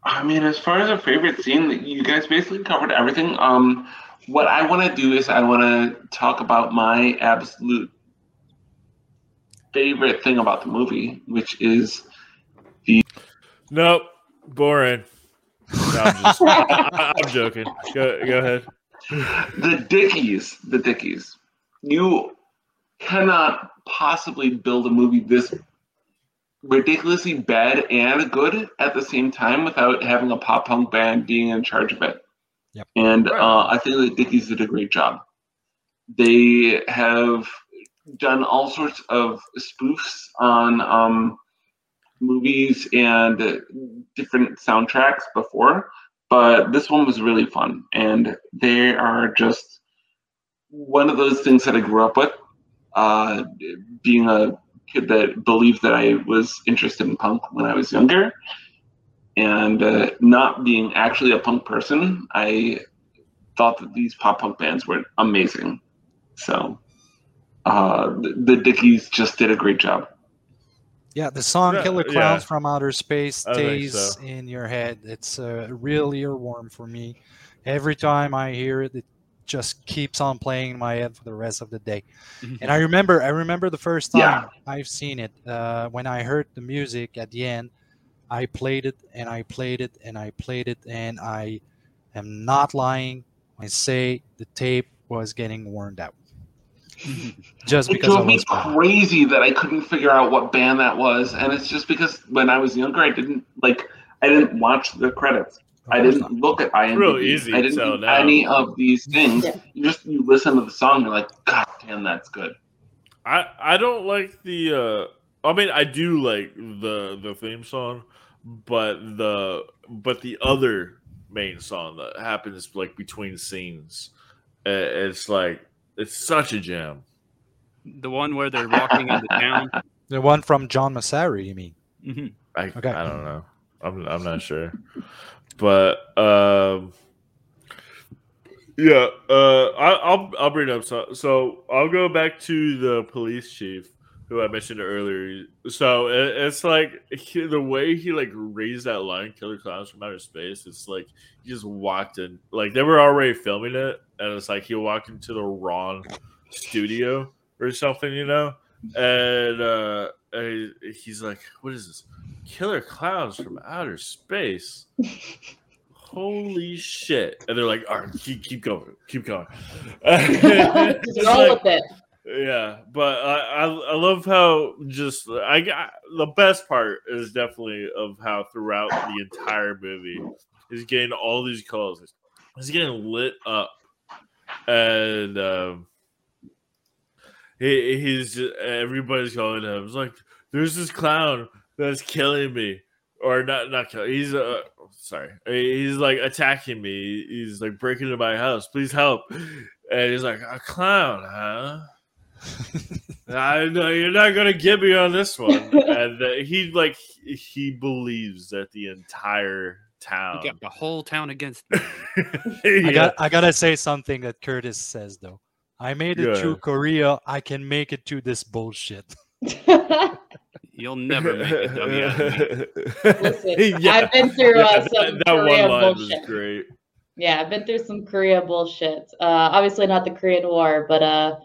[SPEAKER 5] I mean, as far as a favorite scene, you guys basically covered everything. Um, what I want to do is I want to talk about my absolute favorite thing about the movie, which is the.
[SPEAKER 1] Nope. Boring. No, I'm, just, I, am joking. Go, go ahead.
[SPEAKER 5] the Dickies. The Dickies. You cannot possibly build a movie this ridiculously bad and good at the same time without having a pop punk band being in charge of it.
[SPEAKER 4] Yep.
[SPEAKER 5] And uh, I think that Dickies did a great job. They have done all sorts of spoofs on um, movies and uh, different soundtracks before, but this one was really fun. And they are just one of those things that I grew up with. Uh, being a kid that believed that I was interested in punk when I was younger, and uh, not being actually a punk person, I thought that these pop punk bands were amazing. So uh, the, the Dickies just did a great job.
[SPEAKER 4] Yeah, the song
[SPEAKER 1] Yeah,
[SPEAKER 4] Killer
[SPEAKER 1] yeah.
[SPEAKER 4] Klowns from Outer Space stays
[SPEAKER 1] so.
[SPEAKER 4] in your head. It's a real earworm for me. Every time I hear it, it just keeps on playing in my head for the rest of the day. And I remember, I remember the first time
[SPEAKER 5] Yeah.
[SPEAKER 4] I've seen it uh, when I heard the music at the end. I played it and I played it and I played it and I am not lying. when I say the tape was getting worn out. just
[SPEAKER 5] It
[SPEAKER 4] because
[SPEAKER 5] drove
[SPEAKER 4] I
[SPEAKER 5] me
[SPEAKER 4] was
[SPEAKER 5] crazy that I couldn't figure out what band that was, and it's just because when I was younger, I didn't like. I didn't watch the credits. I didn't look at IMDb.
[SPEAKER 1] real easy
[SPEAKER 5] I didn't
[SPEAKER 1] tell
[SPEAKER 5] do
[SPEAKER 1] now.
[SPEAKER 5] any of these things.
[SPEAKER 3] Yeah.
[SPEAKER 5] You just you listen to the song, you're like, God damn, that's good.
[SPEAKER 1] I I don't like the. uh I mean, I do like the the theme song, but the but the other main song that happens like between scenes, it's like it's such a jam.
[SPEAKER 2] The one where they're walking into town.
[SPEAKER 4] The one from John Massari, you mean?
[SPEAKER 2] hmm
[SPEAKER 1] I
[SPEAKER 4] Okay.
[SPEAKER 1] I don't know. I'm I'm not sure, but um, yeah. Uh, I, I'll I'll bring it up. So so I'll go back to the police chief who I mentioned earlier. So it, it's like he, the way he like raised that line, "Killer Klowns from Outer Space." It's like he just walked in, like they were already filming it, and it's like he walked into the wrong studio or something, you know. And uh, and he's like, "What is this? Killer Klowns from Outer Space?" Holy shit! And they're like, "All right, keep, keep going, keep going."
[SPEAKER 3] Roll
[SPEAKER 1] like-
[SPEAKER 3] with it.
[SPEAKER 1] Yeah, but I, I I love how just I got the best part is definitely of how throughout the entire movie he's getting all these calls. He's getting lit up, and um, he, he's just, everybody's calling him. It's like there's this clown that's killing me, or not not killing. He's uh sorry, he's like attacking me. He's like breaking into my house. Please help. And he's like a clown, huh? I know you're not gonna get me on this one. and uh, he like he believes that the entire town.
[SPEAKER 2] You got the whole town against me.
[SPEAKER 4] I got I gotta say something that Curtis says though. I made it
[SPEAKER 1] Go
[SPEAKER 4] through
[SPEAKER 1] ahead.
[SPEAKER 4] Korea. I can make it to this bullshit.
[SPEAKER 2] You'll never make it, dummy out of.
[SPEAKER 3] Listen, I've been through uh,
[SPEAKER 1] that,
[SPEAKER 3] some
[SPEAKER 1] that
[SPEAKER 3] Korea
[SPEAKER 1] one line
[SPEAKER 3] bullshit.
[SPEAKER 1] was great.
[SPEAKER 3] Yeah, I've been through some Korea bullshit. Uh, obviously not the Korean War, but uh,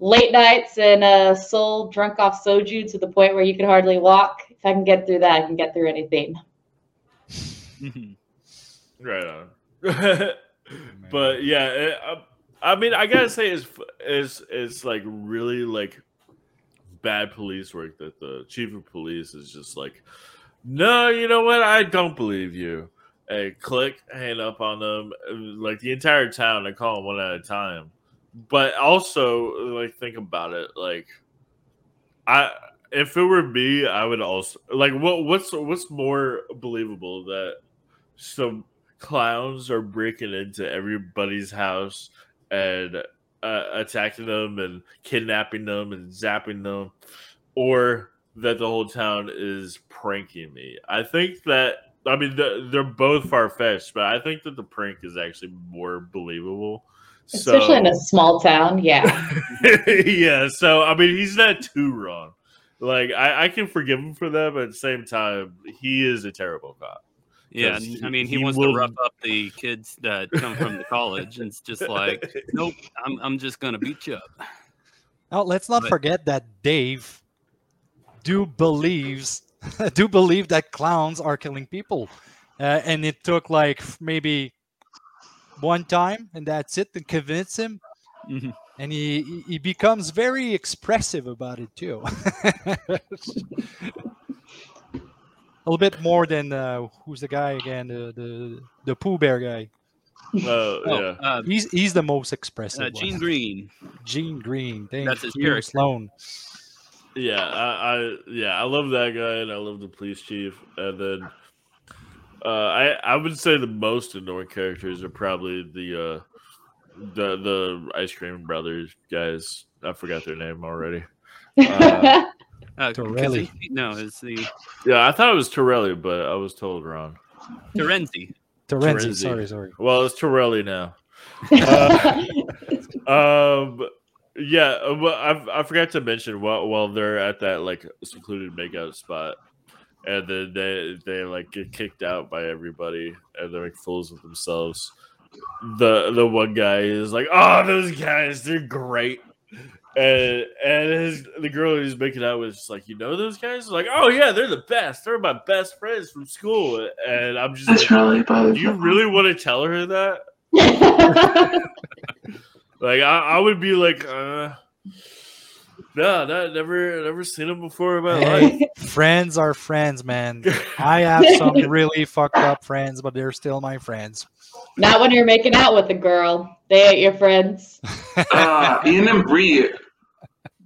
[SPEAKER 3] late nights and uh, soul drunk off soju to the point where you can hardly walk. If I can get through that, I can get through anything.
[SPEAKER 1] Right on. but yeah, it, I, I mean, I gotta say, it's it's it's like really like bad police work that the chief of police is just like, no, you know what? I don't believe you. And click, hang up on them. Like the entire town, they call them one at a time. But also, like, think about it. Like, I if it were me, I would also like what what's what's more believable that some clowns are breaking into everybody's house and uh, attacking them and kidnapping them and zapping them, or that the whole town is pranking me. I think that I mean they're, they're both far fetched, but I think that the prank is actually more believable.
[SPEAKER 3] Especially in a small town. Yeah.
[SPEAKER 1] yeah, so I mean, he's not too wrong. Like I, I can forgive him for that, but at the same time, he is a terrible cop.
[SPEAKER 2] Yeah, and, I mean, he,
[SPEAKER 1] he
[SPEAKER 2] wants
[SPEAKER 1] will-
[SPEAKER 2] to rough up the kids that come from the college, and it's just like, nope, I'm, I'm just gonna beat you up.
[SPEAKER 4] Now let's not
[SPEAKER 2] But-
[SPEAKER 4] forget that Dave do believes do believe that clowns are killing people, uh, and it took like maybe one time, and that's it, to convince him.
[SPEAKER 2] Mhm.
[SPEAKER 4] And he he- he becomes very expressive about it too. A little bit more than uh, who's the guy again? The the the Pooh Bear guy.
[SPEAKER 1] Oh,
[SPEAKER 2] Oh,
[SPEAKER 1] yeah.
[SPEAKER 2] uh,
[SPEAKER 4] He's he's the most expressive.
[SPEAKER 2] uh, Gene
[SPEAKER 4] one.
[SPEAKER 2] Green.
[SPEAKER 4] Gene Green. Thank
[SPEAKER 2] That's his
[SPEAKER 4] you,
[SPEAKER 2] character.
[SPEAKER 4] Sloan.
[SPEAKER 1] Yeah, I, I yeah, I love that guy and I love the police chief. And then uh I I would say the most annoying characters are probably the uh the the ice cream brothers guys. I forgot their name already. Uh,
[SPEAKER 2] Uh,
[SPEAKER 4] Torelli.
[SPEAKER 2] Kaczynski- No, it's the
[SPEAKER 1] Yeah, I thought it was Torelli, but I was told wrong.
[SPEAKER 2] Terenzi.
[SPEAKER 4] Terenzi.
[SPEAKER 1] Terenzi.
[SPEAKER 4] Sorry, sorry.
[SPEAKER 1] Well, it's Torelli now. Um, yeah, uh, well, I I forgot to mention while while they're at that like secluded makeout spot, and then they they like get kicked out by everybody, and they're like fools of themselves. The the one guy is like, "Oh, those guys, they're great," and and his the girl he's making out with is like, "You know those guys?" Like, "Oh yeah, they're the best. They're my best friends from school," and I'm just
[SPEAKER 5] That's
[SPEAKER 1] like,
[SPEAKER 5] really
[SPEAKER 1] "Do you really want to tell her that?" Like I, I would be like, uh, No, no, never, never seen them before in my
[SPEAKER 4] Hey,
[SPEAKER 1] life.
[SPEAKER 4] friends are friends, man. I have some really fucked up friends, but they're still my friends.
[SPEAKER 3] Not when you're making out with a girl. They ain't your friends.
[SPEAKER 5] Uh, Ian and Bree,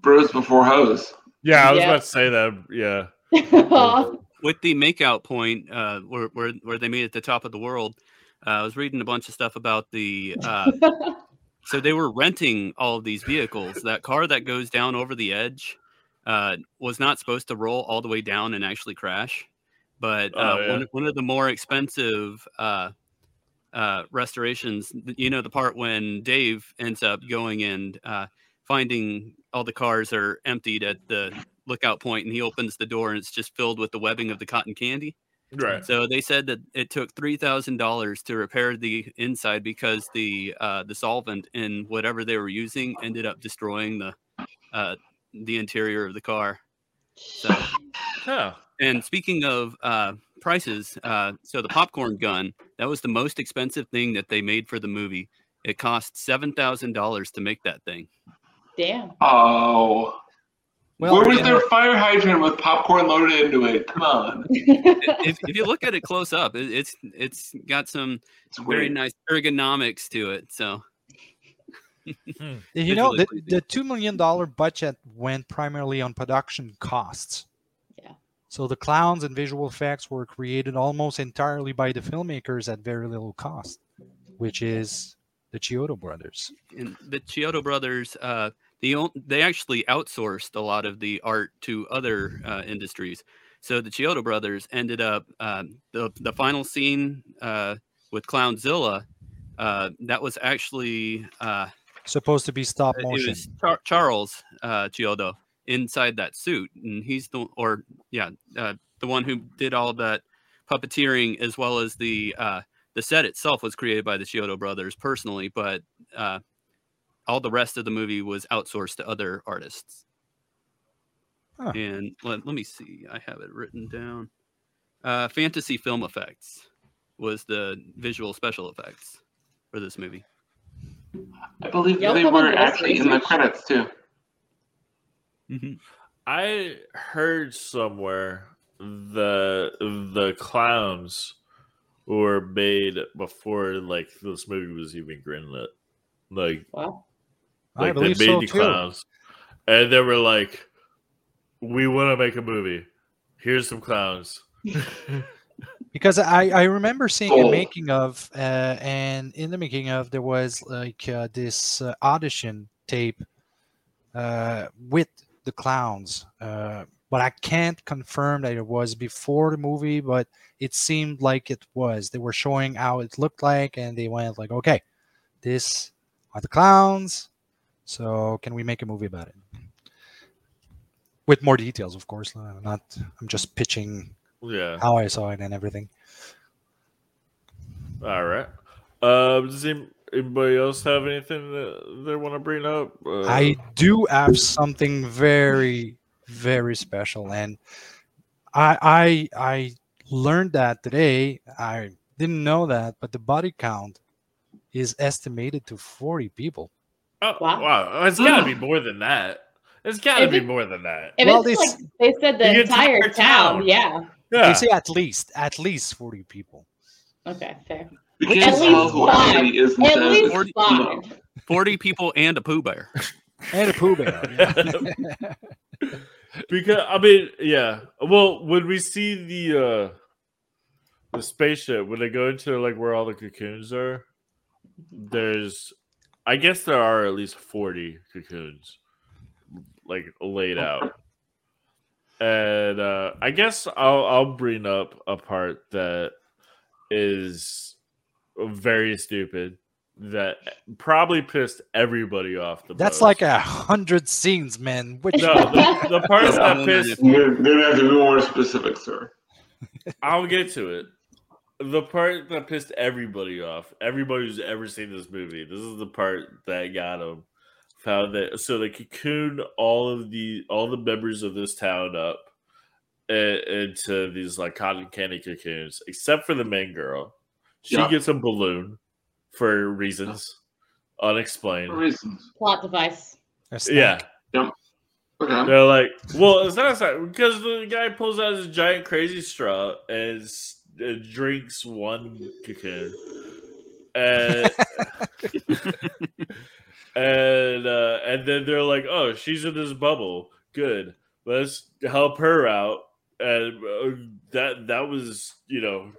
[SPEAKER 5] bros before hoes.
[SPEAKER 1] Yeah, I was
[SPEAKER 3] Yeah.
[SPEAKER 1] about to say that. Yeah.
[SPEAKER 2] With the makeout point uh, where, where where they meet at the top of the world uh, i was reading a bunch of stuff about the uh, so they were renting all of these vehicles that car that goes down over the edge uh, was not supposed to roll all the way down and actually crash but uh,
[SPEAKER 1] Oh, yeah.
[SPEAKER 2] one, one of the more expensive uh, uh, restorations, you know the part when dave ends up going and uh, finding all the cars are emptied at the lookout point and he opens the door and it's just filled with the webbing of the cotton candy
[SPEAKER 1] Right.
[SPEAKER 2] so they said that it took three thousand dollars to repair the inside because the uh, the solvent in whatever they were using ended up destroying the uh, the interior of the car. So,
[SPEAKER 1] Huh.
[SPEAKER 2] and speaking of uh, prices, uh, so the popcorn gun that was the most expensive thing that they made for the movie. It cost seven thousand dollars to make that thing.
[SPEAKER 3] Damn.
[SPEAKER 5] Oh.
[SPEAKER 4] Well,
[SPEAKER 5] Where was their fire hydrant with popcorn loaded into it? Come on.
[SPEAKER 2] if, if you look at it close up, it, it's it's got some
[SPEAKER 5] It's
[SPEAKER 2] very nice ergonomics to it. So
[SPEAKER 4] You know, the, the two million dollar budget went primarily on production costs.
[SPEAKER 3] Yeah.
[SPEAKER 4] So the clowns and visual effects were created almost entirely by the filmmakers at very little cost, which is the Chiodo brothers.
[SPEAKER 2] and the Chiodo brothers, uh, the they actually outsourced a lot of the art to other uh, industries. So the Chiodo brothers ended up um, the the final scene uh, with Clownzilla. Uh, that was actually uh,
[SPEAKER 4] Supposed to be stop
[SPEAKER 2] it
[SPEAKER 4] motion.
[SPEAKER 2] was Char- Charles uh, Chiodo inside that suit, and he's the or yeah uh, the one who did all that puppeteering as well as the uh, the set itself was created by the Chiodo brothers personally, but uh, all the rest of the movie was outsourced to other artists.
[SPEAKER 4] Huh.
[SPEAKER 2] And let, let me see, I have it written down. Uh, Fantasy Film Effects was the visual special effects for this movie.
[SPEAKER 5] I believe
[SPEAKER 3] Y'all
[SPEAKER 5] they were
[SPEAKER 3] into
[SPEAKER 5] actually in the credits too.
[SPEAKER 1] I heard somewhere the the clowns were made before like this movie was even greenlit. Like,
[SPEAKER 3] Wow.
[SPEAKER 4] I
[SPEAKER 1] like they made
[SPEAKER 4] so
[SPEAKER 1] the
[SPEAKER 4] too.
[SPEAKER 1] clowns, and they were like, "We want to make a movie. Here's some clowns."
[SPEAKER 4] because I, I remember seeing a
[SPEAKER 5] Oh.
[SPEAKER 4] making of uh, and in the making of there was like uh, this uh, audition tape uh, with the clowns uh, but i can't confirm that it was before the movie but it seemed like it was they were showing how it looked like and they went like okay this are the clowns so can we make a movie about it with more details of course uh, not i'm just pitching
[SPEAKER 1] yeah.
[SPEAKER 4] how i saw it and everything
[SPEAKER 1] All right. Um, does anybody else have anything that they want to bring up? Uh,
[SPEAKER 4] I do have something very, very special, and I I I learned that today. I didn't know that, but the body count is estimated to forty people.
[SPEAKER 1] Oh,
[SPEAKER 3] Wow.
[SPEAKER 1] wow. It's got to be more than that. It's got to be
[SPEAKER 3] it-
[SPEAKER 1] more than that.
[SPEAKER 3] If
[SPEAKER 4] Well,
[SPEAKER 3] it's
[SPEAKER 4] this-
[SPEAKER 3] like they said the,
[SPEAKER 1] The
[SPEAKER 3] entire,
[SPEAKER 1] entire
[SPEAKER 3] town,
[SPEAKER 1] town.
[SPEAKER 3] yeah.
[SPEAKER 1] Yeah.
[SPEAKER 4] They say at least at least forty people.
[SPEAKER 3] Okay, fair.
[SPEAKER 5] We
[SPEAKER 2] At
[SPEAKER 3] least five.
[SPEAKER 5] everybody is
[SPEAKER 3] At least
[SPEAKER 5] of
[SPEAKER 2] Forty-
[SPEAKER 3] five.
[SPEAKER 2] 40 people and a Pooh Bear.
[SPEAKER 4] And a Pooh Bear.
[SPEAKER 1] because I mean, yeah. Well, when we see the uh the spaceship, when they go into like where all the cocoons are, there's I guess there are at least 40 cocoons like laid out. And uh I guess I'll I'll bring up a part that is very stupid that probably pissed everybody off the
[SPEAKER 4] That's
[SPEAKER 1] most.
[SPEAKER 4] like a hundred scenes, man. Which
[SPEAKER 1] no the, the parts that pissed
[SPEAKER 5] You're gonna have to be more specific, sir.
[SPEAKER 1] I'll get to it. The part that pissed everybody off, everybody who's ever seen this movie, this is the part that got them. Found that so they cocoon all of the all the members of this town up i- into these like cotton candy cocoons, except for the main girl. She
[SPEAKER 5] Yeah.
[SPEAKER 1] gets a balloon for reasons unexplained.
[SPEAKER 5] For reasons.
[SPEAKER 3] Plot device.
[SPEAKER 4] a snack.
[SPEAKER 1] Yeah,
[SPEAKER 5] Okay.
[SPEAKER 1] They're like, well, it's not like, because the guy pulls out his giant crazy straw and drinks one cocoon, and and uh, and then they're like, oh, she's in this bubble. Good, let's help her out. And uh, that that was you know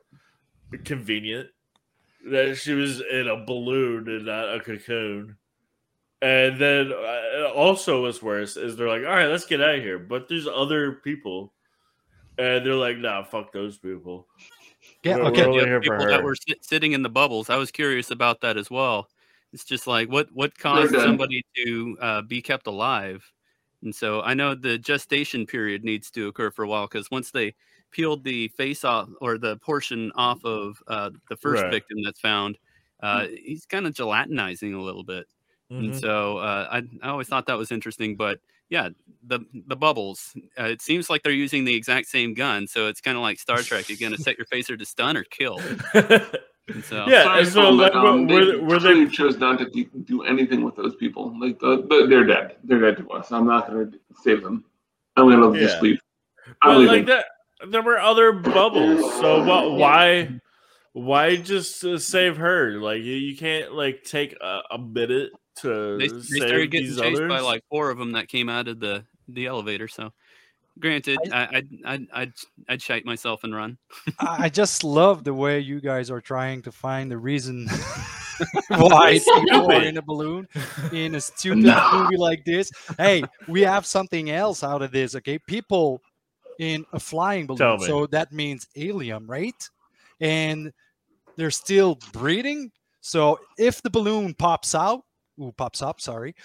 [SPEAKER 1] convenient that she was in a balloon and not a cocoon. And then uh, also what's worse is they're like, all right, let's get out of here. But there's other people. And they're like, nah, fuck those people.
[SPEAKER 4] Yeah,
[SPEAKER 1] We're-
[SPEAKER 4] okay.
[SPEAKER 1] we're only
[SPEAKER 2] the
[SPEAKER 1] here for
[SPEAKER 2] people that were sit, sitting in the bubbles. I was curious about that as well. It's just like what what caused somebody to uh, be kept alive, and so I know the gestation period needs to occur for a while because once they peeled the face off or the portion off of uh, the first
[SPEAKER 1] Right.
[SPEAKER 2] victim that's found, uh, he's kind of gelatinizing a little bit, and
[SPEAKER 1] Mhm.
[SPEAKER 2] so uh, I I always thought that was interesting, but. Yeah, the the bubbles. Uh, it seems like they're using the exact same gun, so it's kind of like Star Trek. You're gonna set your phaser to stun or kill. So
[SPEAKER 1] yeah,
[SPEAKER 5] Sorry,
[SPEAKER 1] and so like,
[SPEAKER 5] but, um,
[SPEAKER 1] were,
[SPEAKER 5] they
[SPEAKER 1] were
[SPEAKER 5] clearly
[SPEAKER 1] they
[SPEAKER 5] chose not to do, do anything with those people. Like the, the, they're dead. They're dead to us. I'm not going to save them. I'm going to
[SPEAKER 1] Yeah.
[SPEAKER 5] just leave. I'm
[SPEAKER 1] But
[SPEAKER 5] leaving.
[SPEAKER 1] like that, there were other bubbles. So what? Why? Why just uh, save her? Like you, you can't like take a, a minute to
[SPEAKER 2] they, they
[SPEAKER 1] save
[SPEAKER 2] started getting
[SPEAKER 1] these
[SPEAKER 2] chased
[SPEAKER 1] others.
[SPEAKER 2] by like four of them that came out of the the elevator. So, granted, I I'd I'd I'd, I'd shite myself and run.
[SPEAKER 4] I I just love the way you guys are trying to find the reason why people are in a balloon in a stupid
[SPEAKER 5] No.
[SPEAKER 4] movie like this. Hey, we have something else out of this, okay? People in a flying balloon, so that means helium, right? And they're still breathing. So if the balloon pops out, ooh, pops up, sorry.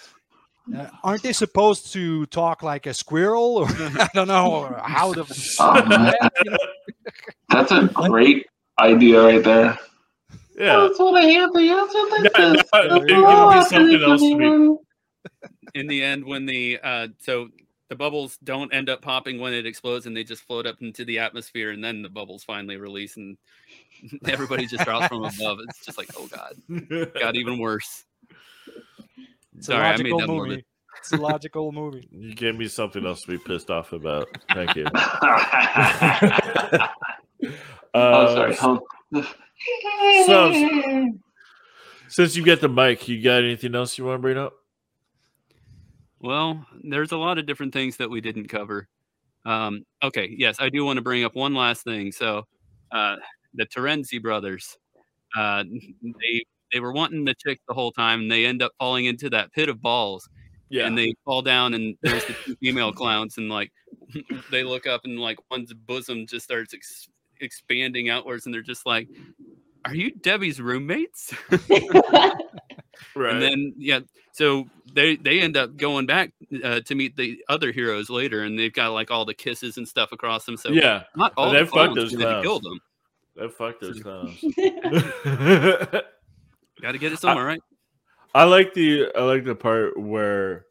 [SPEAKER 4] Uh, aren't they supposed to talk like a squirrel or I don't know how the.
[SPEAKER 5] That's a great idea right there.
[SPEAKER 1] yeah.
[SPEAKER 5] that's what I hear the answer like
[SPEAKER 1] Now-
[SPEAKER 5] this.
[SPEAKER 1] now it something else to be
[SPEAKER 2] In the end, when the uh, so the bubbles don't end up popping when it explodes, and they just float up into the atmosphere, and then the bubbles finally release, and everybody just drops from above. It's just like, oh god, got even worse.
[SPEAKER 4] It's
[SPEAKER 2] Sorry,
[SPEAKER 4] a
[SPEAKER 2] I made
[SPEAKER 4] logical
[SPEAKER 2] that
[SPEAKER 4] movie.
[SPEAKER 2] morbid.
[SPEAKER 4] It's a logical movie.
[SPEAKER 1] You gave me something else to be pissed off about. Thank you.
[SPEAKER 5] oh,
[SPEAKER 1] Uh,
[SPEAKER 5] sorry. Hum.
[SPEAKER 1] so- Since you get the mic, you got anything else you want to bring up?
[SPEAKER 2] Well, there's a lot of different things that we didn't cover. Um, okay, yes, I do want to bring up one last thing. So, uh, the Terenzi brothers, uh, they they were wanting the chick the whole time, and they end up falling into that pit of balls,
[SPEAKER 1] Yeah.
[SPEAKER 2] and they fall down, and there's the two female clowns, and like they look up, and like one's bosom just starts ex- expanding outwards, and they're just like, "Are you Debbie's roommates?"
[SPEAKER 1] right.
[SPEAKER 2] And then yeah, so they they end up going back uh, to meet the other heroes later, and they've got like all the kisses and stuff across them. So
[SPEAKER 1] yeah.
[SPEAKER 2] not all
[SPEAKER 1] they
[SPEAKER 2] the
[SPEAKER 1] fucked those clowns.
[SPEAKER 2] kill them.
[SPEAKER 1] They fuck those clowns.
[SPEAKER 2] Got to get it somewhere, right?
[SPEAKER 1] I like the I like the part where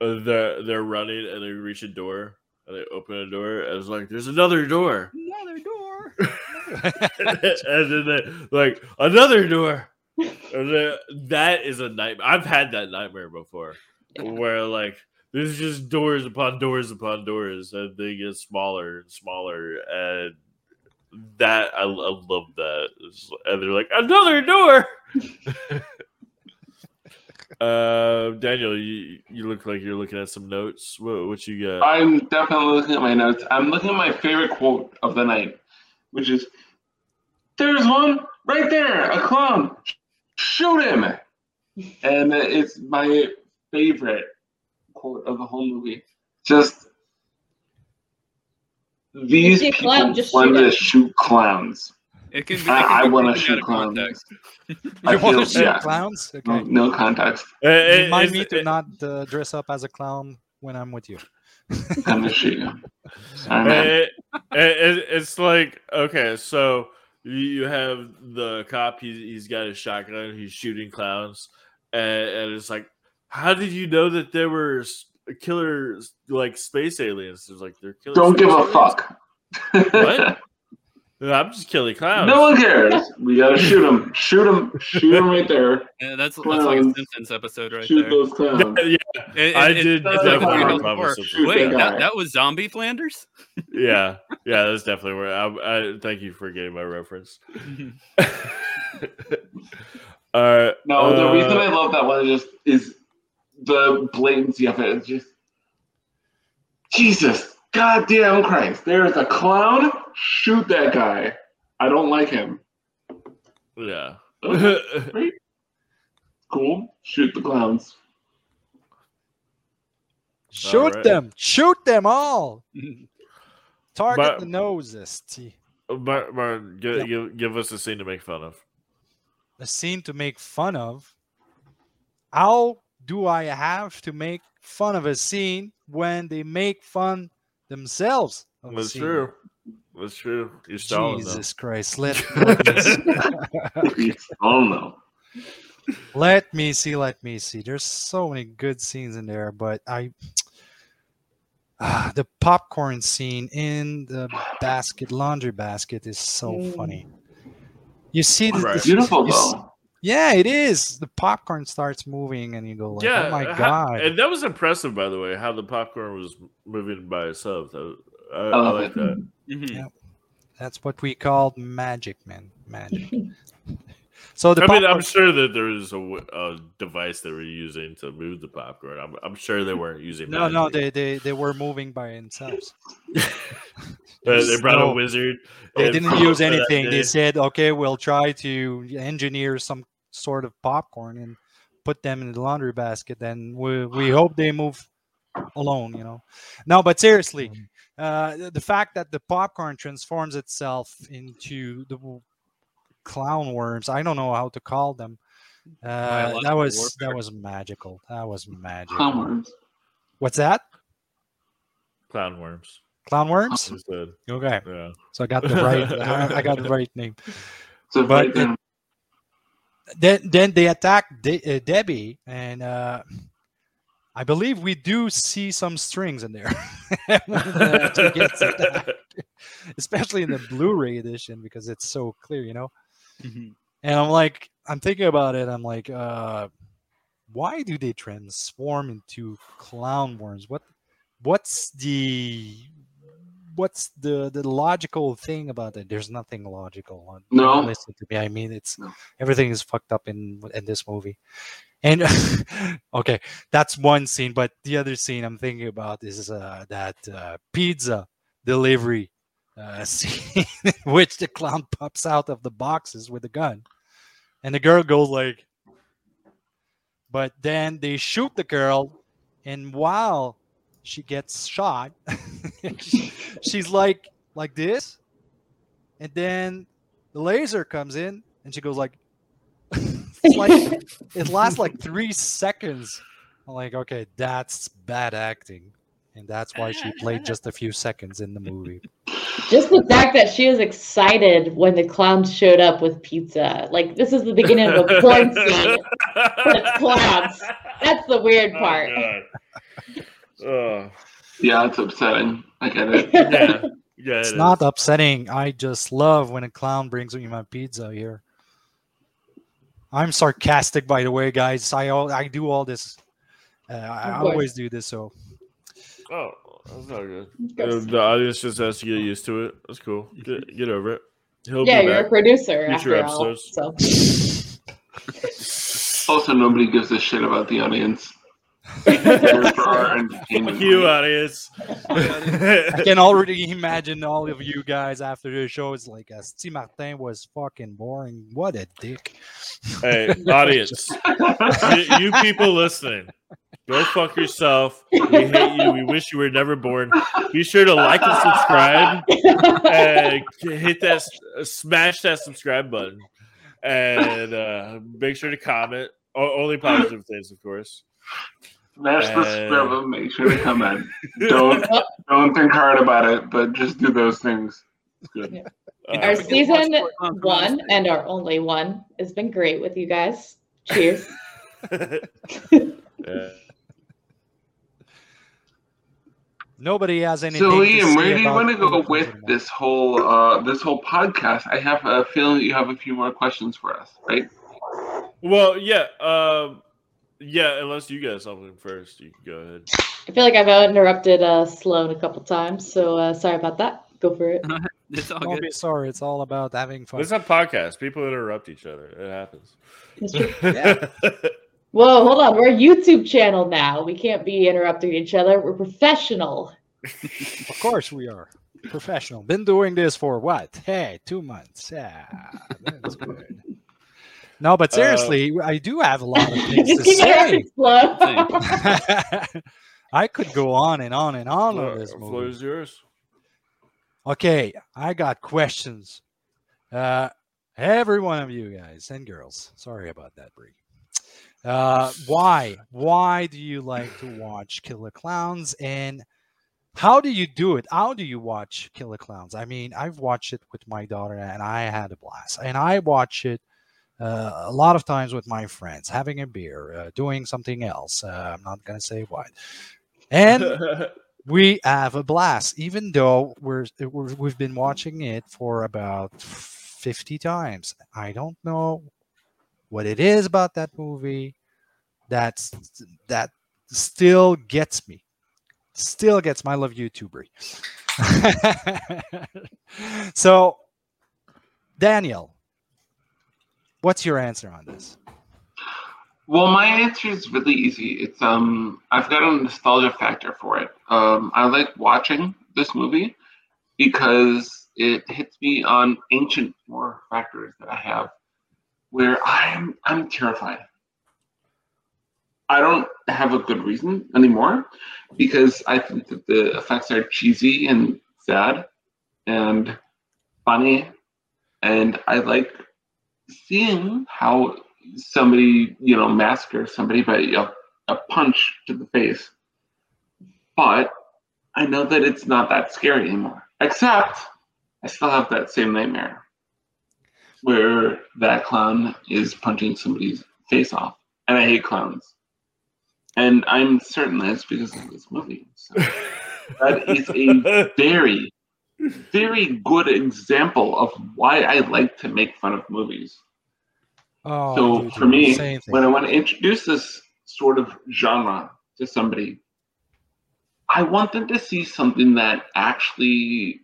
[SPEAKER 1] uh, they're they're running and they reach a door and they open a door and it's like there's another door
[SPEAKER 2] Another door.
[SPEAKER 1] and then they like another door and then, that is a nightmare. I've had that nightmare before where like there's just doors upon doors upon doors and they get smaller and smaller and that I, I love that and they're like another door uh daniel you you look like you're looking at some notes what, what you got
[SPEAKER 5] I'm definitely looking at my notes. I'm looking at my favorite quote of the night, which is There's one right there, a clown. Shoot him. And it's my favorite quote of the whole movie. Just these
[SPEAKER 3] see
[SPEAKER 5] people
[SPEAKER 3] clown, just
[SPEAKER 5] want
[SPEAKER 3] shoot
[SPEAKER 5] to shoot clowns.
[SPEAKER 2] It can be.
[SPEAKER 5] I-
[SPEAKER 2] it can
[SPEAKER 5] I
[SPEAKER 2] be
[SPEAKER 5] wanna shoot clowns. I
[SPEAKER 4] You want
[SPEAKER 5] feel-
[SPEAKER 4] to shoot
[SPEAKER 5] yeah.
[SPEAKER 4] clowns?
[SPEAKER 5] No,
[SPEAKER 4] Okay.
[SPEAKER 5] no context.
[SPEAKER 1] Uh, it-
[SPEAKER 4] Remind me to
[SPEAKER 1] it-
[SPEAKER 4] not uh, dress up as a clown when I'm with you.
[SPEAKER 5] I'm gonna shoot you.
[SPEAKER 1] It- it- it- it's like okay so you- you have the cop he's, he's got his shotgun he's shooting clowns and, and it's like how did you know that there were s- killer like space aliens it's like they're killer
[SPEAKER 5] Don't
[SPEAKER 1] space
[SPEAKER 5] give a fuck.
[SPEAKER 1] What? I'm just killing clowns.
[SPEAKER 5] No one cares. We gotta shoot him. Shoot him. Shoot him right there.
[SPEAKER 2] Yeah, that's, that's like a
[SPEAKER 5] Clowns.
[SPEAKER 2] Simpsons episode right
[SPEAKER 5] Shoot
[SPEAKER 2] there.
[SPEAKER 5] those clowns.
[SPEAKER 1] yeah,
[SPEAKER 2] It-
[SPEAKER 1] I
[SPEAKER 2] it-
[SPEAKER 1] did
[SPEAKER 2] it's
[SPEAKER 5] definitely
[SPEAKER 2] like
[SPEAKER 5] know
[SPEAKER 2] Flanders
[SPEAKER 1] Papa
[SPEAKER 2] Four.
[SPEAKER 1] Simpson.
[SPEAKER 2] Wait,
[SPEAKER 5] that
[SPEAKER 2] that, that was Zombie Flanders?
[SPEAKER 1] yeah, yeah. That's definitely where I, I. Thank you for getting my reference. All right.
[SPEAKER 5] No, the
[SPEAKER 1] uh,
[SPEAKER 5] reason I love that one is just is the blatancy of it. It's just Jesus, goddamn Christ! There's a clown. Shoot that guy. I don't like him.
[SPEAKER 1] Yeah.
[SPEAKER 5] Okay, cool. Shoot the clowns.
[SPEAKER 4] Shoot
[SPEAKER 1] Alright.
[SPEAKER 4] them! Shoot them all! Target
[SPEAKER 1] But-
[SPEAKER 4] the noses. T.
[SPEAKER 1] But, Martin give,
[SPEAKER 4] Yeah.
[SPEAKER 1] give, give us a scene to make fun of.
[SPEAKER 4] A scene to make fun of. How do I have to make fun of a scene when they make fun themselves? Of a
[SPEAKER 1] That's
[SPEAKER 4] scene?
[SPEAKER 1] true. That's true. You're stalling though.
[SPEAKER 4] Jesus Christ! Let, let, me see,
[SPEAKER 5] oh
[SPEAKER 4] let me see. Let me see. There's so many good scenes in there, but I. Ah, the popcorn scene in the basket, laundry basket, is so
[SPEAKER 3] Mm.
[SPEAKER 4] funny. You see, the,
[SPEAKER 1] Right.
[SPEAKER 4] the-
[SPEAKER 5] Beautiful
[SPEAKER 4] you s-
[SPEAKER 5] though.
[SPEAKER 4] Yeah, it is. The popcorn starts moving, and you go like,
[SPEAKER 1] yeah.
[SPEAKER 4] "Oh my
[SPEAKER 1] ha-
[SPEAKER 4] god!"
[SPEAKER 1] And that was impressive, by the way, how the popcorn was moving by itself. That was- I, I,
[SPEAKER 5] love
[SPEAKER 1] like
[SPEAKER 5] it.
[SPEAKER 1] that.
[SPEAKER 2] Mhm.
[SPEAKER 4] Yeah. That's what we called magic, man. Magic. so the
[SPEAKER 1] I mean, I'm sure that there is a device they were using to move the popcorn. I'm, I'm sure they weren't using.
[SPEAKER 4] no, no, they, they they were moving by themselves.
[SPEAKER 1] They, they brought
[SPEAKER 4] No.
[SPEAKER 1] a wizard.
[SPEAKER 4] They didn't use anything. They said, "Okay, we'll try to engineer some sort of popcorn and put them in the laundry basket, Then we we hope they move alone." You know. No, but seriously, uh, the- the fact that the popcorn transforms itself into the clown worms, I don't know how to call them. Uh, that was
[SPEAKER 2] warfare.
[SPEAKER 4] that was magical. That was magical.
[SPEAKER 5] Clown worms.
[SPEAKER 4] What's that?
[SPEAKER 1] clown worms.
[SPEAKER 4] Clown worms? Okay,
[SPEAKER 1] Yeah.
[SPEAKER 4] so I got the right. I I got the right name.
[SPEAKER 5] So
[SPEAKER 4] But
[SPEAKER 5] right there.
[SPEAKER 4] Then then they attack De- uh, Debbie, and uh, I believe we do see some strings in there. when the gets especially in the Blu-ray edition because it's so clear, you know.
[SPEAKER 2] Mhm.
[SPEAKER 4] And I'm like, I'm thinking about it. I'm like, uh, why do they transform into clown worms? What, what's the, what's the the logical thing about it? There's nothing logical. on-
[SPEAKER 5] No.
[SPEAKER 4] Listen to me. I mean, it's
[SPEAKER 5] No.
[SPEAKER 4] everything is fucked up in in this movie. And okay, that's one scene. But the other scene I'm thinking about is uh, that uh, pizza delivery uh, scene, which the clown pops out of the boxes with a gun, and the girl goes like. But then they shoot the girl, and while she gets shot, she's like like this, and then the laser comes in, and she goes like. like it lasts like three seconds. I'm like, okay, that's bad acting. And that's why she played just a few seconds in the movie.
[SPEAKER 3] Just the fact that she was excited when the clowns showed up with pizza. Like this is the beginning of a porn scene. But it's clowns. That's the weird
[SPEAKER 1] Oh,
[SPEAKER 3] part.
[SPEAKER 1] God. Oh,
[SPEAKER 5] Yeah, it's upsetting. I get it.
[SPEAKER 1] yeah. Yeah,
[SPEAKER 4] It's
[SPEAKER 1] it
[SPEAKER 4] not
[SPEAKER 1] is.
[SPEAKER 4] upsetting. I just love when a clown brings me my pizza here. I'm sarcastic, by the way, guys. I al- I do all this. Uh, I
[SPEAKER 3] Of course.
[SPEAKER 4] always do this. So
[SPEAKER 1] Oh, that's not good.
[SPEAKER 3] course.
[SPEAKER 1] Uh, the audience just has to get used to it. That's cool. Get, get over it. He'll
[SPEAKER 3] yeah,
[SPEAKER 1] be
[SPEAKER 3] you're a producer
[SPEAKER 1] Future
[SPEAKER 3] after all. So
[SPEAKER 5] Also, nobody gives a shit about the audience. Here for our entertainment.
[SPEAKER 1] Fuck you, audience.
[SPEAKER 4] I can already imagine all of you guys after the show. It's like, uh, Steve Martin was fucking boring. What a dick.
[SPEAKER 1] hey, audience. you, you people listening, go fuck yourself. We hate you. We wish you were never born. Be sure to like and subscribe and hit that, smash that subscribe button, and uh, make sure to comment. O- only positive things, of course.
[SPEAKER 5] Smash the
[SPEAKER 1] Uh,
[SPEAKER 5] subscribe. Make sure to come comment. Don't don't think hard about it, but just do those things. It's good.
[SPEAKER 1] Uh,
[SPEAKER 3] our season
[SPEAKER 2] watch Fort Knox
[SPEAKER 3] one and our only one has been great with you guys. Cheers.
[SPEAKER 1] yeah.
[SPEAKER 4] Nobody has anything.
[SPEAKER 5] So
[SPEAKER 4] to
[SPEAKER 5] Ian,
[SPEAKER 4] say
[SPEAKER 5] where do you want to go with this whole uh, this whole podcast? I have a feeling you have a few more questions for us, right?
[SPEAKER 1] Well, yeah, um, yeah. Unless you guys something first, you can go ahead.
[SPEAKER 3] I feel like I've interrupted uh, Sloan a couple times, so uh, sorry about that. Go for it.
[SPEAKER 2] It's all
[SPEAKER 4] Don't
[SPEAKER 2] good.
[SPEAKER 4] be sorry. It's all about having fun.
[SPEAKER 1] It's a podcast. People interrupt each other. It happens.
[SPEAKER 3] It's true.
[SPEAKER 4] Yeah.
[SPEAKER 3] Whoa, hold on. We're a YouTube channel now. We can't be interrupting each other. We're professional.
[SPEAKER 4] Of course we are. Professional. Been doing this for what? Hey, two months. Yeah, that's good. No, but
[SPEAKER 1] Uh,
[SPEAKER 4] seriously, I do have a lot of things to say. I could go on and on and on on this
[SPEAKER 1] Floor is yours.
[SPEAKER 4] Okay, I got questions. Uh, every one of you guys and girls. Sorry about that, Bree. Uh, why? Why do you like to watch Killer Klowns? And how do you do it? How do you watch Killer Klowns? I mean, I've watched it with my daughter and I had a blast. And I watch it uh, a lot of times with my friends, having a beer, uh, doing something else. Uh, I'm not going to say what. And we have a blast even though we're, we're we've been watching it for about 50 times i don't know what it is about that movie that's that still gets me still gets my love you too Bree. so daniel what's your answer on this
[SPEAKER 5] Well, my answer is really easy. It's um, I've got a nostalgia factor for it. Um, I like watching this movie because it hits me on ancient horror factors that I have, where I'm I'm terrified. I don't have a good reason anymore because I think that the effects are cheesy and sad and funny, and I like seeing how somebody, you know, massacre somebody by a, a punch to the face. But I know that it's not that scary anymore. Except I still have that same nightmare where that clown is punching somebody's face off. And I hate clowns. And I'm certain that's because of this movie. So that is a very, very good example of why I like to make fun of movies.
[SPEAKER 4] oh
[SPEAKER 5] So
[SPEAKER 4] do
[SPEAKER 5] for me, when I want to introduce this sort of genre to somebody, I want them to see something that actually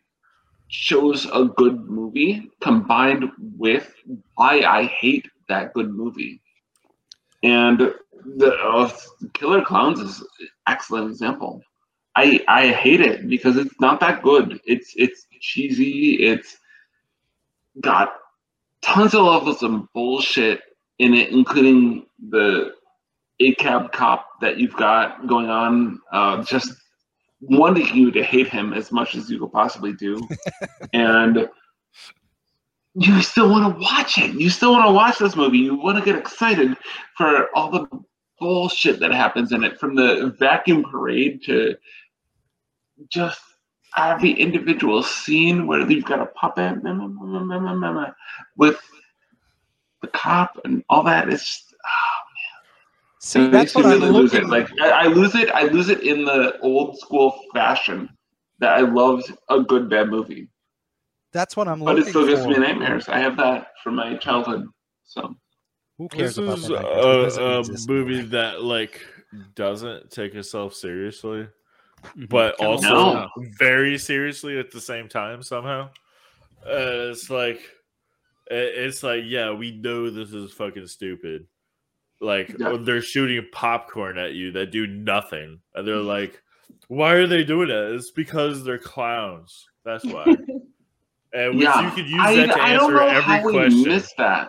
[SPEAKER 5] shows a good movie combined with why I hate that good movie. And the uh, Killer Klowns is an excellent example. I I hate it because it's not that good. It's it's cheesy. It's got tons of levels of bullshit in it, including the ACAB cop that you've got going on, uh, just wanting you to hate him as much as you could possibly do. and you still want to watch it. You still want to watch this movie. You want to get excited for all the bullshit that happens in it, from the vacuum parade to just every individual scene where you've got a puppet with the cop and all that. It's just, ah,
[SPEAKER 4] See,
[SPEAKER 5] it
[SPEAKER 4] that's
[SPEAKER 5] makes me
[SPEAKER 4] what I'm
[SPEAKER 5] really lose it. Like I, I lose it. I lose it in the old school fashion that I loved a good bad movie,
[SPEAKER 4] That's what I'm
[SPEAKER 5] but
[SPEAKER 4] looking
[SPEAKER 5] it still gives me nightmares. I have that from my childhood. So
[SPEAKER 4] Who cares
[SPEAKER 1] This
[SPEAKER 4] about
[SPEAKER 1] is
[SPEAKER 4] the nightmares? It doesn't
[SPEAKER 1] a, a movie that like doesn't take itself seriously. But also
[SPEAKER 5] No.
[SPEAKER 1] very seriously at the same time somehow. Uh, it's like it's like yeah, we know this is fucking stupid. Like
[SPEAKER 5] Yeah.
[SPEAKER 1] they're shooting popcorn at you that do nothing, and they're like, "Why are they doing it?" It's because they're clowns. That's why. And which
[SPEAKER 5] yeah,
[SPEAKER 1] you could use
[SPEAKER 5] I,
[SPEAKER 1] that to
[SPEAKER 5] I don't
[SPEAKER 1] answer
[SPEAKER 5] know
[SPEAKER 1] every
[SPEAKER 5] how we
[SPEAKER 1] question.
[SPEAKER 5] missed that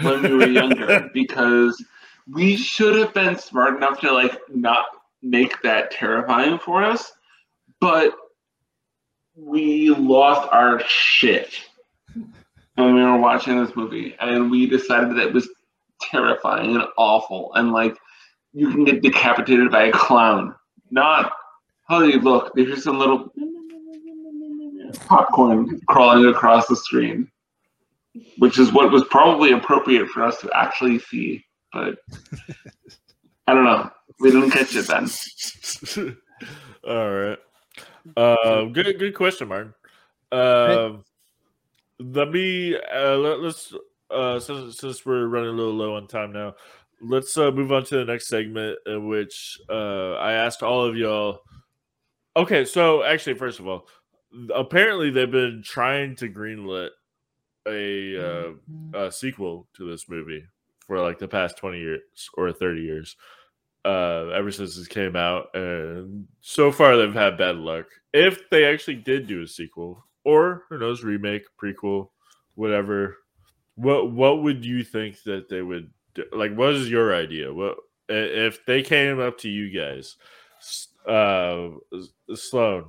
[SPEAKER 5] when we were younger because we should have been smart enough to like not make that terrifying for us, but we lost our shit when we were watching this movie, and we decided that it was terrifying and awful, and like you can get decapitated by a clown, not holy look, there's a little popcorn crawling across the screen, which is what was probably appropriate for us to actually see. But I don't know. We didn't catch it then.
[SPEAKER 1] All right. Uh, good, good question, Martin. Uh, let me uh, let, us uh, since, since we're running a little low on time now, let's uh, move on to the next segment in which uh, I asked all of y'all. Okay, so actually, first of all, apparently they've been trying to greenlit a, uh, a sequel to this movie for like the past 20 years or 30 years uh, ever since this came out, and so far they've had bad luck. If they actually did do a sequel, or who knows, remake, prequel, whatever, what what would you think that they would do? like? What is your idea? What if they came up to you guys, uh, Sloan?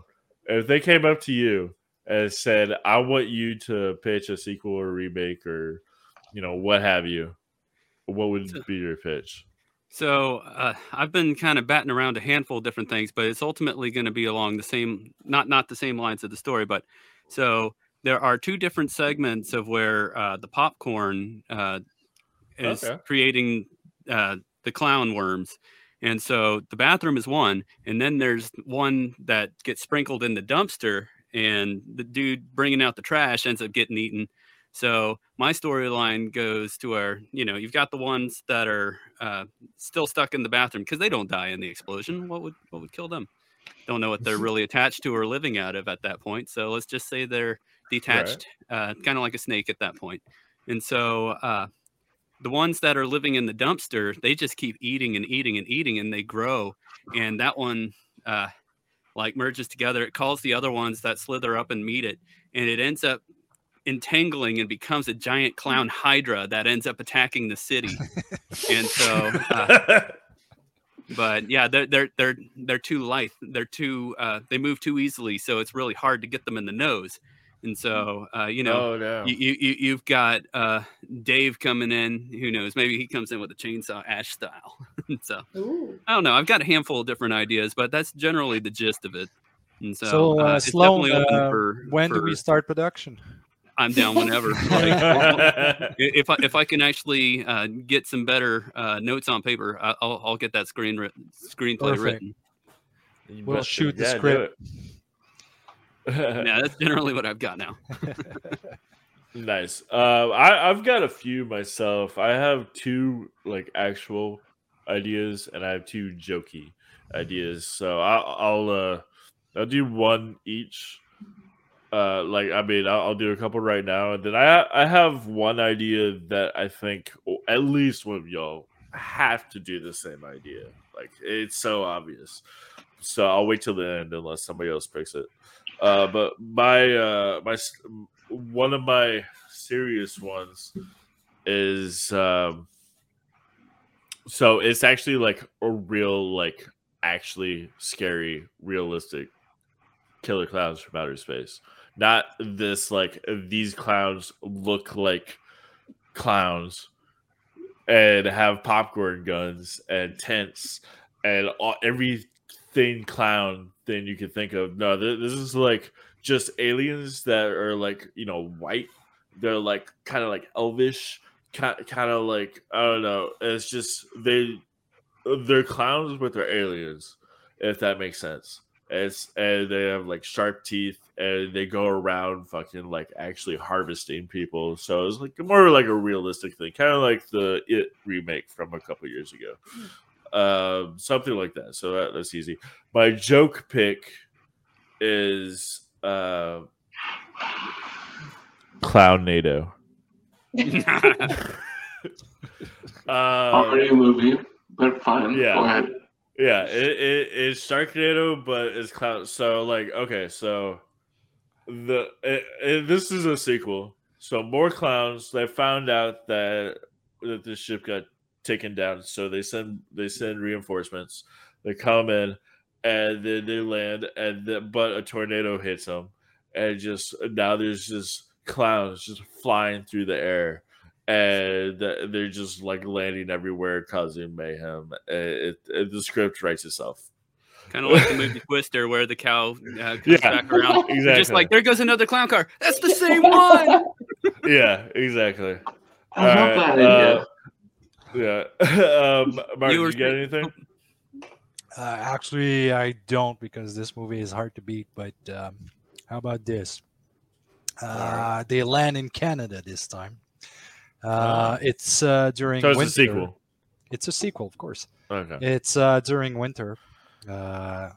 [SPEAKER 1] If they came up to you and said, "I want you to pitch a sequel or remake or you know what have you," what would be your pitch?
[SPEAKER 2] So uh, I've been kind of batting around a handful of different things, but it's ultimately going to be along the same, not not the same lines of the story, but so there are two different segments of where uh, the popcorn uh, is okay. creating uh, the clown worms, and so the bathroom is one, and then there's one that gets sprinkled in the dumpster, and the dude bringing out the trash ends up getting eaten. So my storyline goes to where you know you've got the ones that are uh, still stuck in the bathroom because they don't die in the explosion. What would what would kill them? Don't know what they're really attached to or living out of at that point. So let's just say they're detached, right. uh, kind of like a snake at that point. And so uh, the ones that are living in the dumpster, they just keep eating and eating and eating, and they grow. And that one uh, like merges together. It calls the other ones that slither up and meet it, and it ends up entangling and becomes a giant clown hydra that ends up attacking the city. and so, uh, but yeah, they're they're they're they're too light. They're too uh, they move too easily, so it's really hard to get them in the nose. And so, uh, you know,
[SPEAKER 1] oh, no.
[SPEAKER 2] you, you you've got uh, Dave coming in. Who knows? Maybe he comes in with a chainsaw, Ash style. so Ooh. I don't know. I've got a handful of different ideas, but that's generally the gist of it. And so,
[SPEAKER 4] so uh, Sloan, uh, for, when for, do we start production?
[SPEAKER 2] I'm down whenever. like, if I if I can actually uh, get some better uh, notes on paper, I'll I'll get that screen screenplay Perfect. written.
[SPEAKER 4] we'll shoot the yeah, script.
[SPEAKER 2] yeah, that's generally what I've got now.
[SPEAKER 1] nice. Uh, I I've got a few myself. I have two like actual ideas, and I have two jokey ideas. So I'll I'll uh, I'll do one each uh, like I mean, I'll, I'll, do a couple right now, and then I I have one idea that I think at least one of y'all have to do the same idea. Like it's so obvious. So I'll wait till the end unless somebody else picks it. Uh, but my uh, my one of my serious ones is um, so it's actually like a real like actually scary realistic killer clowns from outer space not this like these clowns look like clowns and have popcorn guns and tents and all, everything clown thing you could think of. No, this is like just aliens that are like you know white. They're like kind of like elvish, kind kind of like I don't know. It's just they they're clowns but they're aliens, if that makes sense. It's and they have like sharp teeth and they go around fucking like actually harvesting people. So it's like more like a realistic thing, kind of like the It remake from a couple years ago, um, something like that. So that, that's easy. My joke pick is uh, Clownado.
[SPEAKER 5] uh, Already a movie, but fine.
[SPEAKER 1] Yeah. Yeah, it, it, it's Sharknado, but it's clown. So like, okay, so the it, it, this is a sequel. So more clowns. They found out that that the ship got taken down. So they send they send reinforcements. They come in and then they land, and the, but a tornado hits them, and just now there's just clowns just flying through the air and they're just like landing everywhere, causing mayhem. It, it, the script writes itself.
[SPEAKER 2] Kind of like the movie Twister, where the cow uh, comes yeah, back around. Exactly. Just like there goes another clown car. That's the same one.
[SPEAKER 1] yeah, exactly.
[SPEAKER 5] I love that idea.
[SPEAKER 1] Uh, yeah. um, Martin, you, were, you got anything?
[SPEAKER 4] Uh, actually, I don't because this movie is hard to beat. But um, how about this? Uh, they land in Canada this time. Uh, it's uh, during
[SPEAKER 1] So it's
[SPEAKER 4] winter.
[SPEAKER 1] a sequel.
[SPEAKER 4] It's a sequel, of course.
[SPEAKER 1] Okay.
[SPEAKER 4] It's uh, during winter. Uh,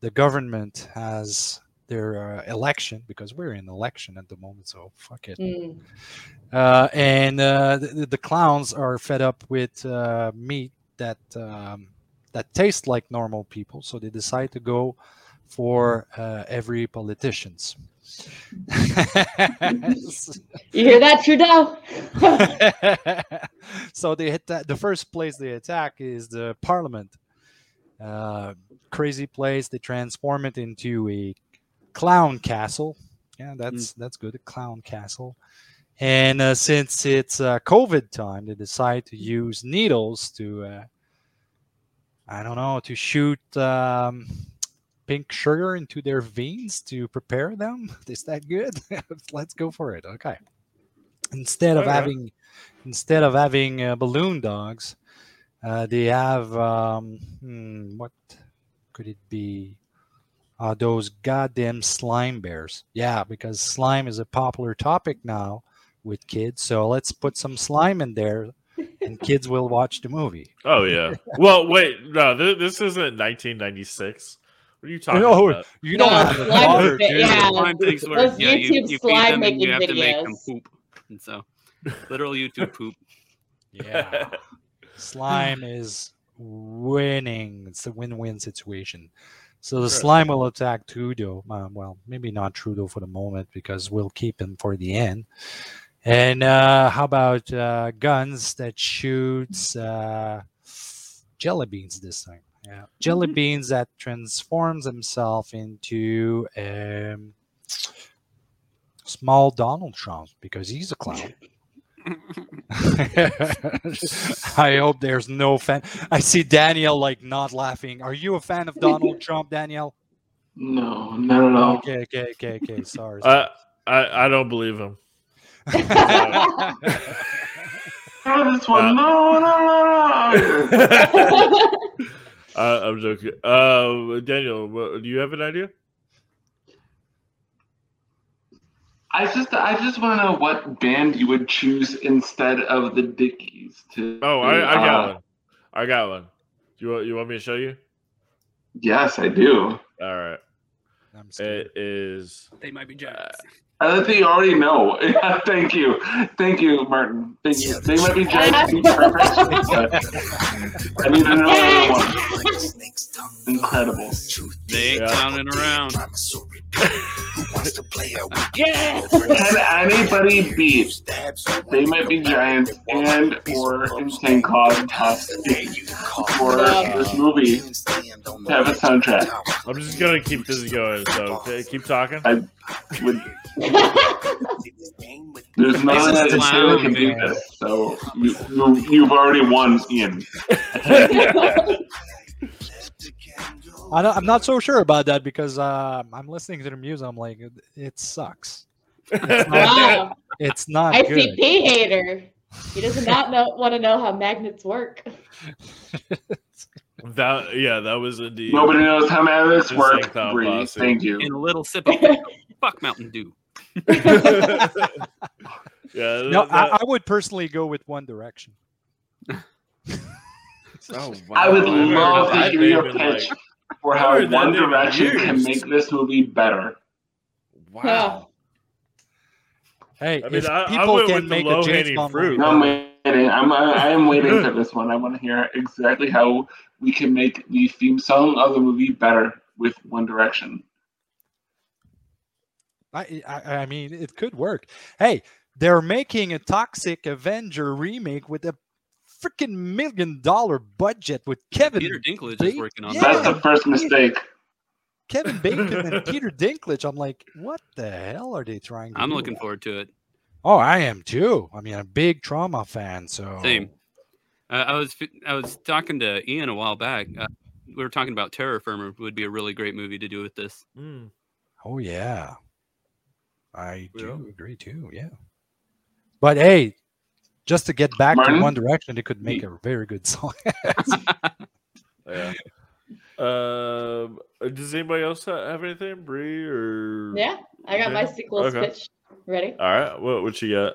[SPEAKER 4] the government has their uh, election because we're in election at the moment, so fuck it.
[SPEAKER 3] Mm.
[SPEAKER 4] Uh, and uh, the, the clowns are fed up with uh, meat that um, that tastes like normal people, so they decide to go for uh, every politicians.
[SPEAKER 3] You hear that, Trudeau?
[SPEAKER 4] so they hit that. The first place they attack is the Parliament. Uh, crazy place. They transform it into a clown castle. Yeah, that's that's good. A clown castle. And uh, since it's uh, COVID time, they decide to use needles to, uh, I don't know, to shoot um, pink sugar into their veins to prepare them. Is that good? Let's go for it. Okay. Instead of
[SPEAKER 1] Okay.
[SPEAKER 4] having, instead of having uh, balloon dogs, uh, they have um, hmm, what could it be? Uh, those goddamn slime bears. Yeah, because slime is a popular topic now with kids. So let's put some slime in there, and kids will watch the movie.
[SPEAKER 1] Oh yeah. Well, wait, no, th- this isn't 1996. What are you talking
[SPEAKER 4] No,
[SPEAKER 1] about?
[SPEAKER 4] You
[SPEAKER 3] No,
[SPEAKER 4] don't have a
[SPEAKER 3] slime
[SPEAKER 4] dude.
[SPEAKER 3] yeah.
[SPEAKER 2] Slime things where
[SPEAKER 3] Those
[SPEAKER 2] yeah, you,
[SPEAKER 3] YouTube
[SPEAKER 2] you feed
[SPEAKER 3] slime
[SPEAKER 2] them and you have
[SPEAKER 3] making
[SPEAKER 2] to make them poop. And so, literal YouTube poop.
[SPEAKER 4] Yeah. slime is winning. It's a win-win situation. So the
[SPEAKER 1] Sure.
[SPEAKER 4] slime will attack Trudeau. Uh, well, maybe not Trudeau for the moment because we'll keep him for the end. And uh, how about uh, guns that shoots uh, jelly beans this time? Yeah, jelly beans that transforms himself into um, small Donald Trump because he's a clown. I hope there's no fan. I see Daniel like not laughing. Are you a fan of Donald Trump, Daniel?
[SPEAKER 5] No, not at all.
[SPEAKER 4] Okay, okay, okay, okay. Sorry.
[SPEAKER 1] I, I I don't believe him.
[SPEAKER 5] This one. No, no, no, no.
[SPEAKER 1] Uh, I'm joking. Uh, Daniel, do you have an idea?
[SPEAKER 5] I just, I just want to know what band you would choose instead of the Dickies. To
[SPEAKER 1] Oh, I, I got
[SPEAKER 5] uh,
[SPEAKER 1] one. I got one. You want you want me to show you?
[SPEAKER 5] Yes, I do.
[SPEAKER 1] All right.
[SPEAKER 4] I'm scared.
[SPEAKER 1] It is.
[SPEAKER 2] They might be giants.
[SPEAKER 5] I think you already know. Thank you, thank you, Martin. Thank you. They might be giants. be perfect, but I need to know another one. Incredible.
[SPEAKER 2] They ain't
[SPEAKER 1] Yeah.
[SPEAKER 2] clowning around.
[SPEAKER 5] Yeah, can anybody beat They Might Be Giants and or Insane Clown Posse for this movie to have a soundtrack?
[SPEAKER 1] I'm just gonna keep this going. So keep talking.
[SPEAKER 5] I would. There's nothing that
[SPEAKER 2] This is
[SPEAKER 5] can
[SPEAKER 2] clown,
[SPEAKER 5] beat this. So you, you, you've already won, Ian.
[SPEAKER 4] I don't, I'm not so sure about that because uh, I'm listening to the music. I'm like, it, it sucks.
[SPEAKER 3] wow.
[SPEAKER 4] It's not good.
[SPEAKER 3] ICP hater. He does not know want to know how magnets work.
[SPEAKER 1] that yeah, that was indeed.
[SPEAKER 5] Nobody knows how magnets work.
[SPEAKER 1] Cloud
[SPEAKER 5] Bree.
[SPEAKER 1] Posse.
[SPEAKER 5] Thank you.
[SPEAKER 2] And a little sip of fuck Mountain Dew.
[SPEAKER 1] yeah.
[SPEAKER 4] No,
[SPEAKER 1] that-
[SPEAKER 4] I, I would personally go with One Direction.
[SPEAKER 1] oh, wow.
[SPEAKER 5] I would
[SPEAKER 1] wow.
[SPEAKER 5] love to hear your pitch
[SPEAKER 1] like-
[SPEAKER 5] for how One Direction can make this movie better.
[SPEAKER 1] wow.
[SPEAKER 4] Hey,
[SPEAKER 1] I mean,
[SPEAKER 4] if
[SPEAKER 1] I- I
[SPEAKER 4] people
[SPEAKER 1] went
[SPEAKER 4] can make a James
[SPEAKER 1] low-hanging
[SPEAKER 4] Bond
[SPEAKER 1] fruit.
[SPEAKER 4] movie
[SPEAKER 5] No, I'm. I'm, I, I am waiting for this one. I want to hear exactly how we can make the theme song of the movie better with One Direction.
[SPEAKER 4] I, I, I mean, it could work. Hey, they're making a Toxic Avenger remake with a freaking million dollar budget with Kevin
[SPEAKER 2] Peter Dinklage is working on
[SPEAKER 4] Yeah.
[SPEAKER 5] That's the first mistake.
[SPEAKER 4] Kevin Bacon and Peter Dinklage. I'm like, what the hell are they trying to
[SPEAKER 2] I'm
[SPEAKER 4] do?
[SPEAKER 2] looking forward to it.
[SPEAKER 4] Oh, I am too. I mean, I'm a big Troma fan. So
[SPEAKER 2] Same. Uh, I was I was talking to Ian a while back. Uh, we were talking about Terror Firmer would be a really great movie to do with this.
[SPEAKER 1] Mm.
[SPEAKER 4] Oh yeah, I do
[SPEAKER 1] Yeah.
[SPEAKER 4] agree too. Yeah, but hey, just to get back
[SPEAKER 5] Martin?
[SPEAKER 4] to One Direction, it could make a very good song.
[SPEAKER 1] Yeah. Um, does anybody else have anything, Bree or?
[SPEAKER 3] Yeah, I got my sequel okay. pitch ready.
[SPEAKER 1] All right, what what you got?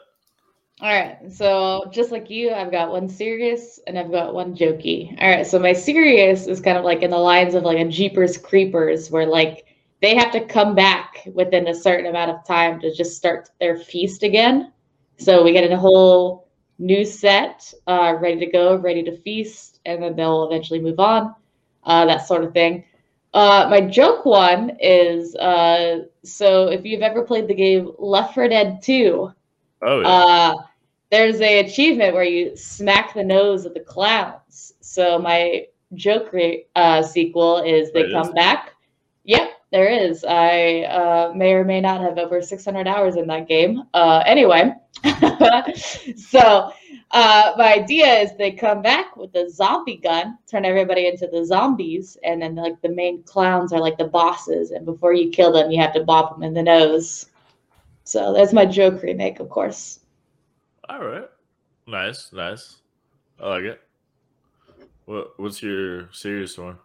[SPEAKER 3] All right, so just like you, I've got one serious and I've got one jokey. All right, so my serious is kind of like in the lines of like a Jeepers Creepers, where like they have to come back within a certain amount of time to just start their feast again. So we get a whole new set, uh, ready to go, ready to feast, and then they'll eventually move on, uh, that sort of thing. Uh, my joke one is uh, so if you've ever played the game Left 4 Dead 2,
[SPEAKER 1] oh, yeah.
[SPEAKER 3] uh, there's a achievement where you smack the nose of the clowns. So my joke re- uh, sequel is they come back. There is. I uh, may or may not have over 600 hours in that game. Uh, anyway, so uh, my idea is they come back with a zombie gun, turn everybody into the zombies, and then like the main clowns are like the bosses. And before you kill them, you have to bop them in the nose. So that's my joke remake, of course.
[SPEAKER 1] All right, nice, nice. I like it. What What's your serious one?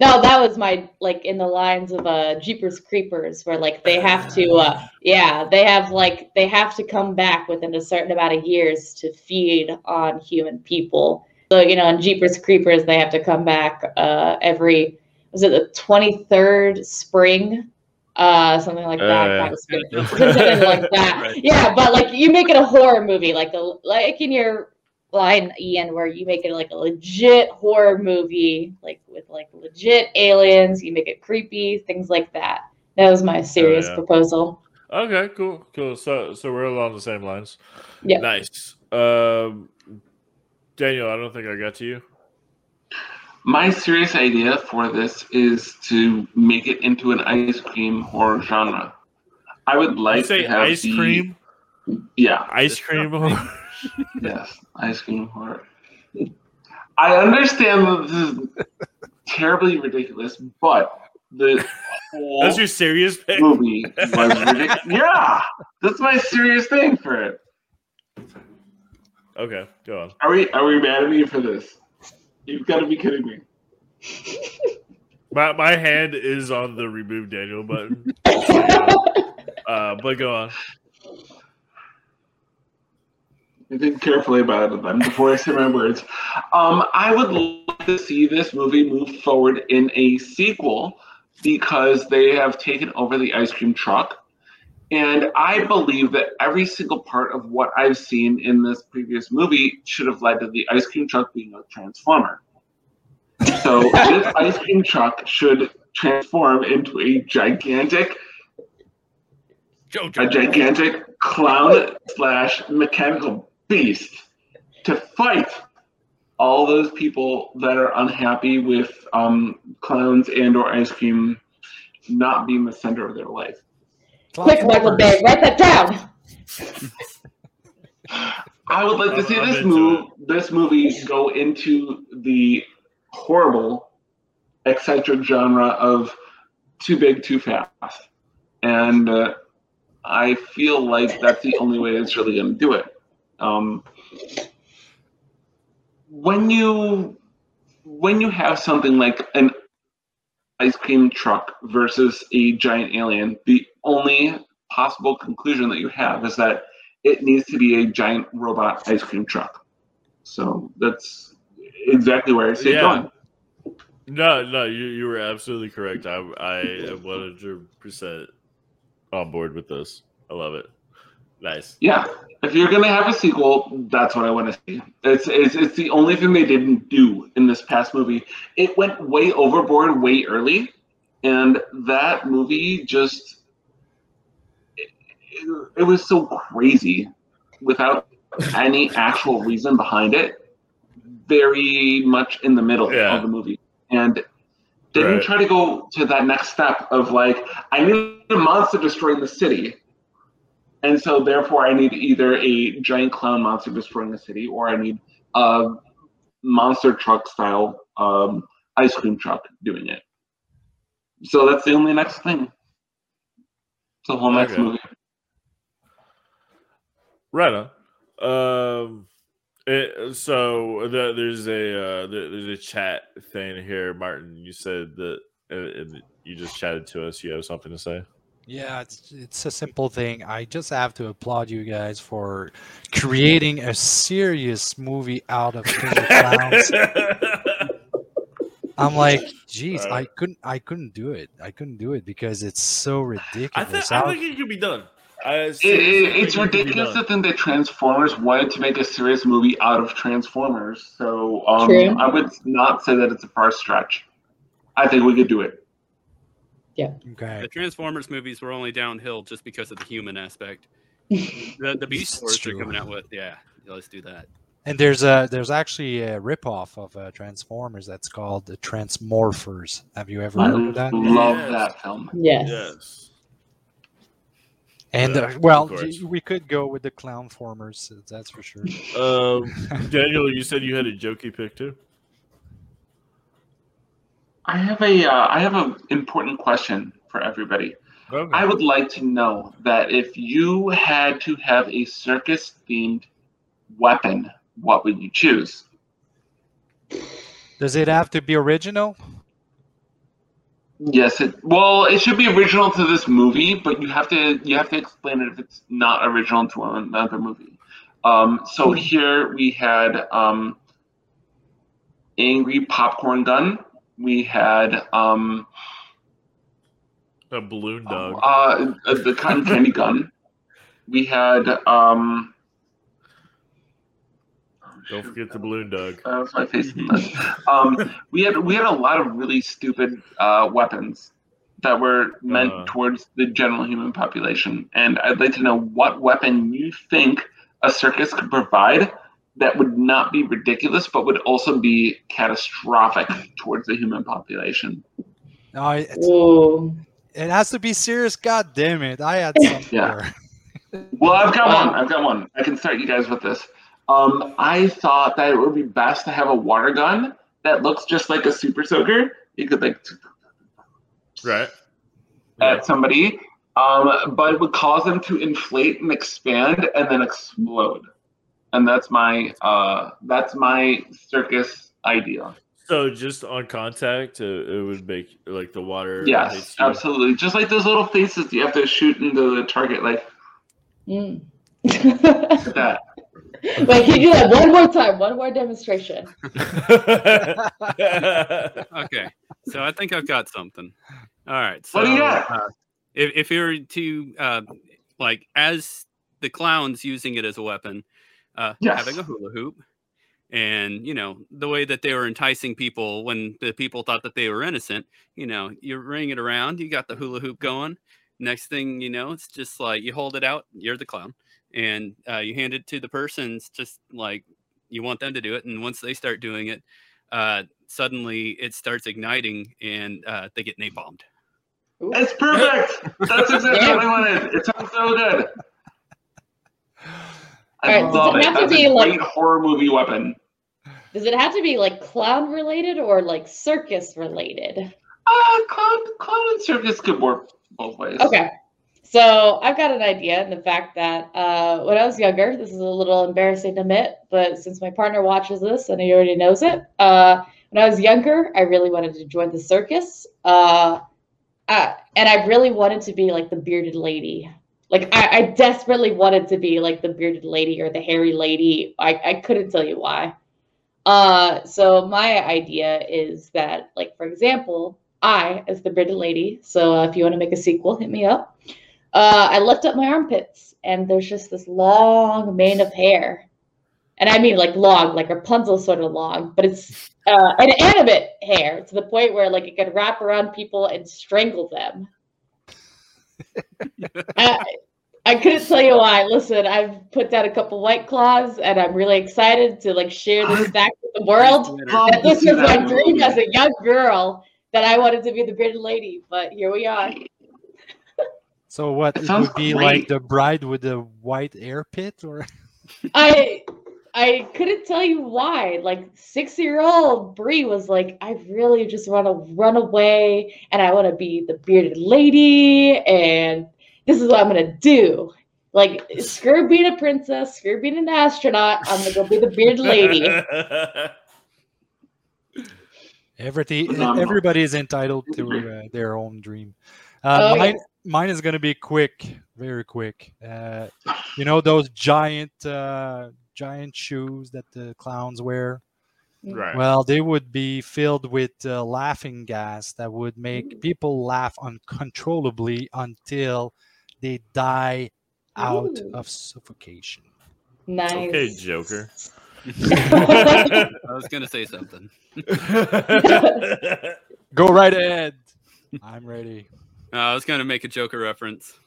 [SPEAKER 3] No, that was my like in the lines of uh Jeepers Creepers where like they have to uh yeah, they have like they have to come back within a certain amount of years to feed on human people. So, you know, in Jeepers Creepers they have to come back uh every was it the 23rd spring? Uh something like that. Uh, something like that. Right. Yeah, but like you make it a horror movie like the like in your line Ian where you make it like a legit horror movie, like with like legit aliens. You make it creepy, things like that. That was my serious oh, yeah. proposal.
[SPEAKER 1] Okay, cool, cool. So, so we're along the same lines.
[SPEAKER 3] Yeah,
[SPEAKER 1] nice. Um, Daniel, I don't think I got to you.
[SPEAKER 5] My serious idea for this is to make it into an ice cream horror genre. I would like you say to have
[SPEAKER 1] ice
[SPEAKER 5] the,
[SPEAKER 1] cream.
[SPEAKER 5] Yeah,
[SPEAKER 1] ice cream horror
[SPEAKER 5] yes, ice cream heart. I understand that this is terribly ridiculous, but the whole
[SPEAKER 1] that's your serious
[SPEAKER 5] pick? movie was ridiculous. yeah, that's my serious thing for it.
[SPEAKER 1] Okay, go on.
[SPEAKER 5] Are we are we mad at me for this? You've got to be kidding me.
[SPEAKER 1] My my hand is on the remove Daniel button. uh, but go on.
[SPEAKER 5] Think carefully about it then before I say my words. Um, I would like to see this movie move forward in a sequel because they have taken over the ice cream truck. And I believe that every single part of what I've seen in this previous movie should have led to the ice cream truck being a transformer. So this ice cream truck should transform into a gigantic a gigantic clown slash mechanical beast to fight all those people that are unhappy with um, clowns and or ice cream not being the center of their life.
[SPEAKER 3] Quick, Michael Bay, write that down.
[SPEAKER 5] I would like to see this move, this movie go into the horrible, eccentric genre of too big, too fast, and uh, I feel like that's the only way it's really going to do it. Um, when you when you have something like an ice cream truck versus a giant alien, the only possible conclusion that you have is that it needs to be a giant robot ice cream truck. So that's exactly where I see yeah. it going.
[SPEAKER 1] No, no, you, you were absolutely correct. I I am one hundred percent on board with this. I love it. Nice.
[SPEAKER 5] Yeah. If you're gonna have a sequel, that's what I want to see. It's, it's it's the only thing they didn't do in this past movie. It went way overboard way early, and that movie just it, it, it was so crazy without any actual reason behind it. Very much in the middle yeah. of the movie, and didn't right. try to go to that next step of like I need a monster destroying the city and so therefore I need either a giant clown monster destroying the city, or I need a monster truck style um, ice cream truck doing it. So that's the only next thing. It's the whole next okay. movie.
[SPEAKER 1] Right on. Um, It, so the, there's a uh, there's a chat thing here, Martin. You said that uh, you just chatted to us. You have something to say?
[SPEAKER 4] Yeah, it's it's a simple thing. I just have to applaud you guys for creating a serious movie out of clowns. I'm like, geez, I couldn't I couldn't do it. I couldn't do it because it's so ridiculous.
[SPEAKER 1] I, th- I think it could be done.
[SPEAKER 5] It, it, it's ridiculous to think that Transformers wanted to make a serious movie out of Transformers. So um, I would not say that it's a far stretch. I think we could do it.
[SPEAKER 3] Yeah.
[SPEAKER 4] Okay.
[SPEAKER 2] The Transformers movies were only downhill just because of the human aspect. the the Beast Wars are coming out with, yeah, let's do that.
[SPEAKER 4] And there's a there's actually a ripoff of uh, Transformers that's called the Transmorphers. Have you ever
[SPEAKER 5] I
[SPEAKER 4] heard of that?
[SPEAKER 5] love yes. that film.
[SPEAKER 3] Yes.
[SPEAKER 1] Yes.
[SPEAKER 4] And uh, well, we could go with the clown formers, that's for sure.
[SPEAKER 1] Um, Daniel, you said you had a jokey pick too.
[SPEAKER 5] I have a uh, I have an important question for everybody. Okay. I would like to know that if you had to have a circus themed weapon, what would you choose?
[SPEAKER 4] Does it have to be original?
[SPEAKER 5] Yes, it well, it should be original to this movie, but you have to you have to explain it if it's not original to another movie. Um, so here we had um, angry popcorn gun we had um,
[SPEAKER 1] a balloon dog.
[SPEAKER 5] Uh, uh, the cotton candy gun. We had. Um,
[SPEAKER 1] Don't forget the balloon dog.
[SPEAKER 5] Uh, my face. um, we had we had a lot of really stupid uh, weapons that were meant uh, towards the general human population, and I'd like to know what weapon you think a circus could provide that would not be ridiculous, but would also be catastrophic towards the human population.
[SPEAKER 4] No, it has to be serious. God damn it! I had something.
[SPEAKER 5] yeah. well, I've got one. I've got one. I can start you guys with this. Um, I thought that it would be best to have a water gun that looks just like a super soaker. You could like
[SPEAKER 1] right
[SPEAKER 5] at somebody, um, but it would cause them to inflate and expand and then explode and that's my uh, that's my circus idea.
[SPEAKER 1] So just on contact, it, it would make like the water.
[SPEAKER 5] Yes, absolutely. Just like those little faces you have to shoot into the target, like
[SPEAKER 3] mm.
[SPEAKER 5] that.
[SPEAKER 3] Wait, can you do that one more time? One more demonstration.
[SPEAKER 2] okay, so I think I've got something. All right. So,
[SPEAKER 5] what do you got?
[SPEAKER 2] Uh, if if you were to uh, like as the clowns using it as a weapon, uh, yes. having a hula hoop. And, you know, the way that they were enticing people when the people thought that they were innocent, you know, you ring it around, you got the hula hoop going. Next thing you know, it's just like you hold it out, you're the clown, and uh, you hand it to the person. It's just like you want them to do it. And once they start doing it, uh, suddenly it starts igniting and uh, they get napalmed.
[SPEAKER 5] It's perfect. That's exactly what I wanted. It sounds so good. I right, love does it, have to be like horror movie weapon?
[SPEAKER 3] Does it have to be like clown related or like circus related?
[SPEAKER 5] Uh, clown, clown and circus could work both ways.
[SPEAKER 3] Okay. So I've got an idea, and the fact that uh, when I was younger, this is a little embarrassing to admit, but since my partner watches this and he already knows it, uh, when I was younger, I really wanted to join the circus, uh, uh and I really wanted to be like the bearded lady. Like I, I, desperately wanted to be like the bearded lady or the hairy lady. I, I couldn't tell you why. Uh, so my idea is that, like for example, I as the bearded lady. So uh, if you want to make a sequel, hit me up. Uh, I lift up my armpits, and there's just this long mane of hair, and I mean like long, like Rapunzel sort of long, but it's uh, an animate hair to the point where like it could wrap around people and strangle them. I, I couldn't tell you why. Listen, I've put down a couple white claws, and I'm really excited to like share this fact with the world. That this was my dream as a young girl that I wanted to be the bearded lady, but here we are.
[SPEAKER 4] So what it, would be great. like the bride with the white air pit, or
[SPEAKER 3] I I couldn't tell you why. Like six year old Bree was like, I really just want to run away and I want to be the bearded lady and this is what I'm gonna do. Like, screw being a princess, screw being an astronaut. I'm gonna go be the bearded lady.
[SPEAKER 4] Everything, everybody is entitled to uh, their own dream. Uh,
[SPEAKER 3] Oh,
[SPEAKER 4] mine, mine is going to be quick, very quick. Uh, you know those giant, uh, giant shoes that the clowns wear.
[SPEAKER 1] right.
[SPEAKER 4] Well, they would be filled with uh, laughing gas that would make people laugh uncontrollably until they die out
[SPEAKER 3] Ooh.
[SPEAKER 4] of suffocation.
[SPEAKER 3] Nice.
[SPEAKER 1] Okay, Joker.
[SPEAKER 2] I was gonna say something.
[SPEAKER 4] Go right ahead. I'm ready.
[SPEAKER 2] Uh, I was gonna make a Joker reference.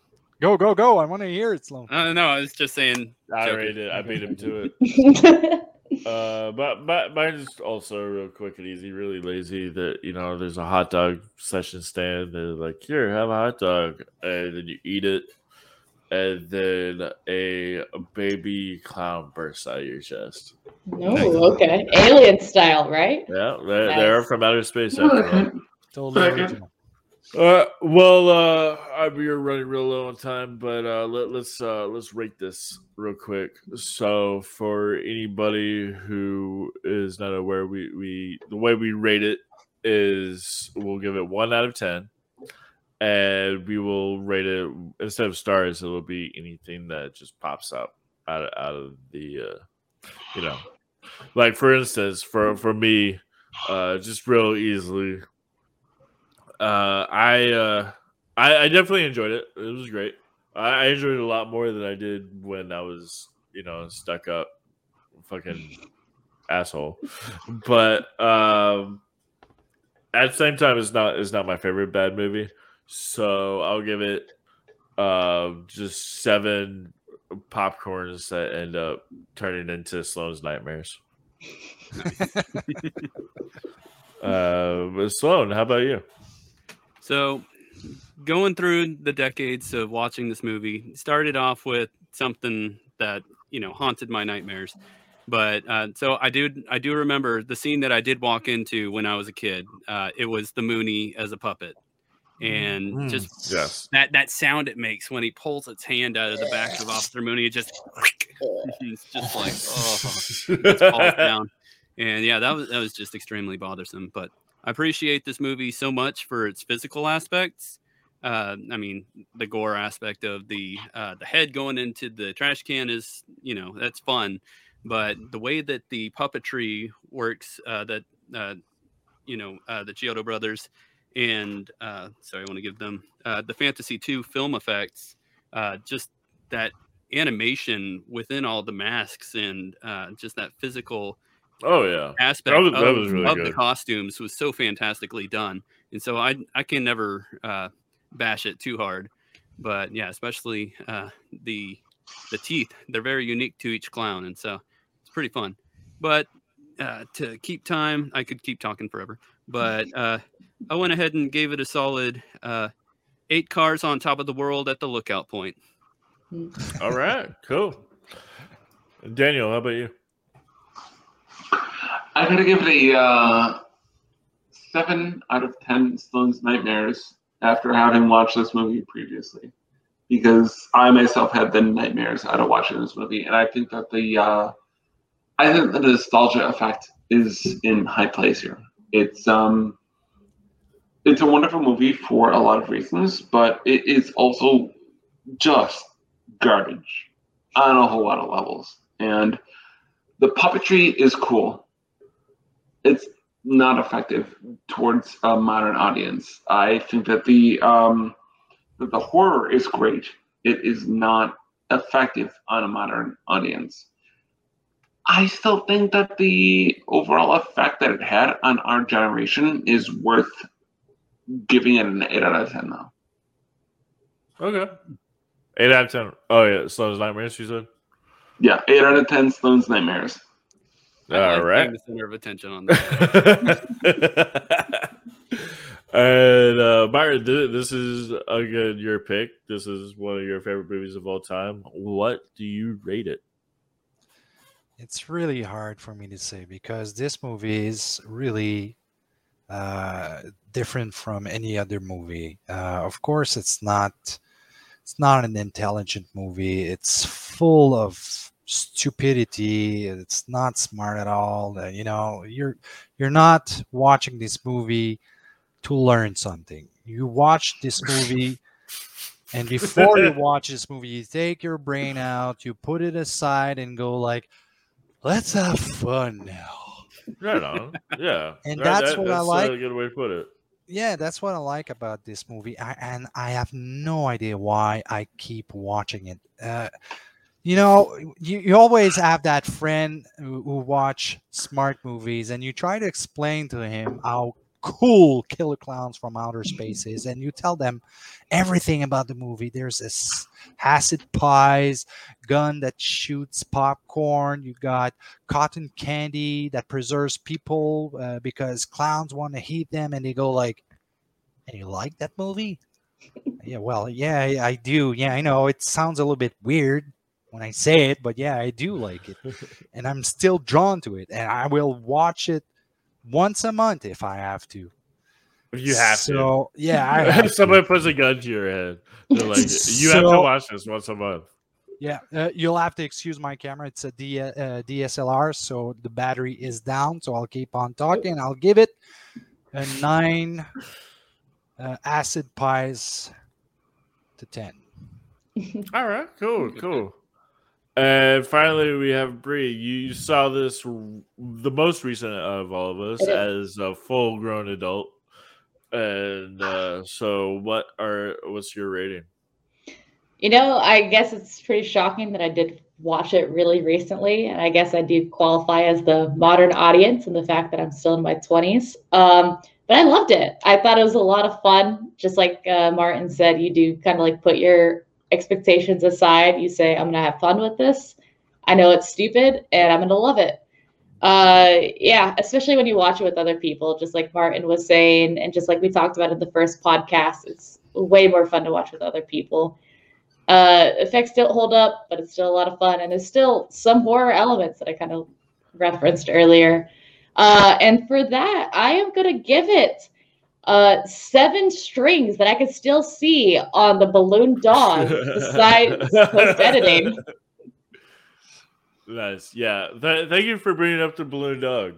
[SPEAKER 4] Go, go, go. I want to hear it, Sloan.
[SPEAKER 2] Uh, no, I was just saying.
[SPEAKER 1] I
[SPEAKER 2] Joker.
[SPEAKER 1] already did. I beat him to it. Uh, but but mine's also real quick and easy, really lazy. That you know, there's a hot dog session stand. They're like, here, have a hot dog, and then you eat it, and then a, a baby clown bursts out of your chest.
[SPEAKER 3] no, okay. Alien style, right?
[SPEAKER 1] Yeah, they're, they're from outer space. After.
[SPEAKER 4] Totally original.
[SPEAKER 1] Uh, well, uh, we are running real low on time, but uh, let, let's uh, let's rate this real quick. So, for anybody who is not aware, we we the way we rate it is we'll give it one out of ten, and we will rate it instead of stars. It will be anything that just pops up out of, out of the, uh, you know, like for instance, for for me, uh, just real easily uh, I, uh, I I definitely enjoyed it. It was great. I, I enjoyed it a lot more than I did when I was, you know, stuck up, fucking asshole. But um, at the same time, it's not it's not my favorite bad movie. So I'll give it uh, just seven popcorns that end up turning into Sloan's nightmares. uh, Sloan, how about you?
[SPEAKER 2] So, going through the decades of watching this movie, started off with something that you know haunted my nightmares. But uh, so I do, I do remember the scene that I did walk into when I was a kid. Uh, it was the Mooney as a puppet, and
[SPEAKER 4] Mm.
[SPEAKER 2] just
[SPEAKER 1] Yes.
[SPEAKER 2] that that sound it makes when he pulls its hand out of the back of Officer Mooney. It just, it's just like oh it falls down. And yeah, that was that was just extremely bothersome. But I appreciate this movie so much for its physical aspects. Uh, I mean, the gore aspect of the uh, the head going into the trash can is, you know, that's fun. But the way that the puppetry works, uh, that uh, you know, uh, the Chiodo brothers and uh, sorry, I want to give them the Fantasy Two film effects, just that animation within all the masks and just that physical
[SPEAKER 1] Oh yeah.
[SPEAKER 2] aspect
[SPEAKER 1] That was-
[SPEAKER 2] of,
[SPEAKER 1] that was really
[SPEAKER 2] of the costumes was so fantastically done and so i i can never uh bash it too hard but yeah especially uh the the teeth they're very unique to each clown and so it's pretty fun but uh to keep time i could keep talking forever but uh i went ahead and gave it a solid uh eight cars on top of the world at the lookout point
[SPEAKER 1] All right. Cool. Daniel, how about you?
[SPEAKER 5] I'm gonna give it a uh, seven out of ten Sloan's Nightmares after having watched this movie previously, because I myself had the nightmares out of watching this movie, and I think that the uh, I think the nostalgia effect is in high place here. It's um, it's a wonderful movie for a lot of reasons, but it is also just garbage on a whole lot of levels, and the puppetry is cool it's not effective towards a modern audience. I think that the um, that the horror is great. It is not effective on a modern audience. I still think that the overall effect that it had on our generation is worth giving it an eight out of ten. Though,
[SPEAKER 1] Okay. Eight out of ten. Oh yeah, Sloan's Nightmares. You said.
[SPEAKER 5] yeah, eight out of ten. Sloan's Nightmares.
[SPEAKER 2] I like
[SPEAKER 1] All
[SPEAKER 2] being
[SPEAKER 1] right.
[SPEAKER 2] the center of attention on that
[SPEAKER 1] and uh, Byron, this is again your pick. This is one of your favorite movies of all time. What do you rate it?
[SPEAKER 4] It's really hard for me to say because this movie is really uh, different from any other movie. Uh, of course, it's not it's not an intelligent movie. It's full of stupidity. It's not smart at all. You know, you're you're not watching this movie to learn something. You watch this movie and before you watch this movie, you take your brain out, you put it aside and go like, "Let's have fun now."
[SPEAKER 1] Right on. Yeah.
[SPEAKER 4] And
[SPEAKER 1] Right,
[SPEAKER 4] that's
[SPEAKER 1] that-
[SPEAKER 4] what I like.
[SPEAKER 1] A good way to put it.
[SPEAKER 4] yeah that's what i like about this movie I, and i have no idea why i keep watching it uh, you know you, you always have that friend who, who watch smart movies and you try to explain to him how cool Killer Klowns from Outer Space is and you tell them everything about the movie. There's this acid pies gun that shoots popcorn you got cotton candy that preserves people uh, because clowns want to eat them and they go like and you like that movie? Yeah well yeah I, I do. Yeah i know. It sounds a little bit weird when i say it but yeah i do like it and i'm still drawn to it and i will watch it once a month if i have to
[SPEAKER 1] You have to.
[SPEAKER 4] so yeah I
[SPEAKER 1] to.
[SPEAKER 4] have
[SPEAKER 1] If
[SPEAKER 4] to.
[SPEAKER 1] somebody puts a gun to your head, they're like, you have to watch this once a month.
[SPEAKER 4] Yeah, uh, you'll have to excuse my camera. It's a D- uh, DSLR, so the battery is down. So I'll keep on talking. I'll give it a nine uh, acid pies to ten.
[SPEAKER 1] All right, cool, cool. And finally, we have Bree. You, saw this, the most recent of all of us, as a full-grown adult. And uh, so, what are what's your rating?
[SPEAKER 3] You know, I guess it's pretty shocking that I did watch it really recently, and I guess I do qualify as the modern audience and the fact that I'm still in my 20s. Um, but I loved it. I thought it was a lot of fun. Just like uh, Martin said, you do kind of like put your expectations aside. You say, I'm going to have fun with this. I know it's stupid, and I'm going to love it. Uh, yeah, especially when you watch it with other people, just like Martin was saying, and just like we talked about in the first podcast, it's way more fun to watch with other people. Uh, effects don't hold up, but it's still a lot of fun, and there's still some horror elements that I kind of referenced earlier. Uh, and for that, I am gonna give it uh, seven strings that I could still see on the balloon dog besides post editing.
[SPEAKER 1] Nice, yeah. Th- thank you for bringing up the balloon dog.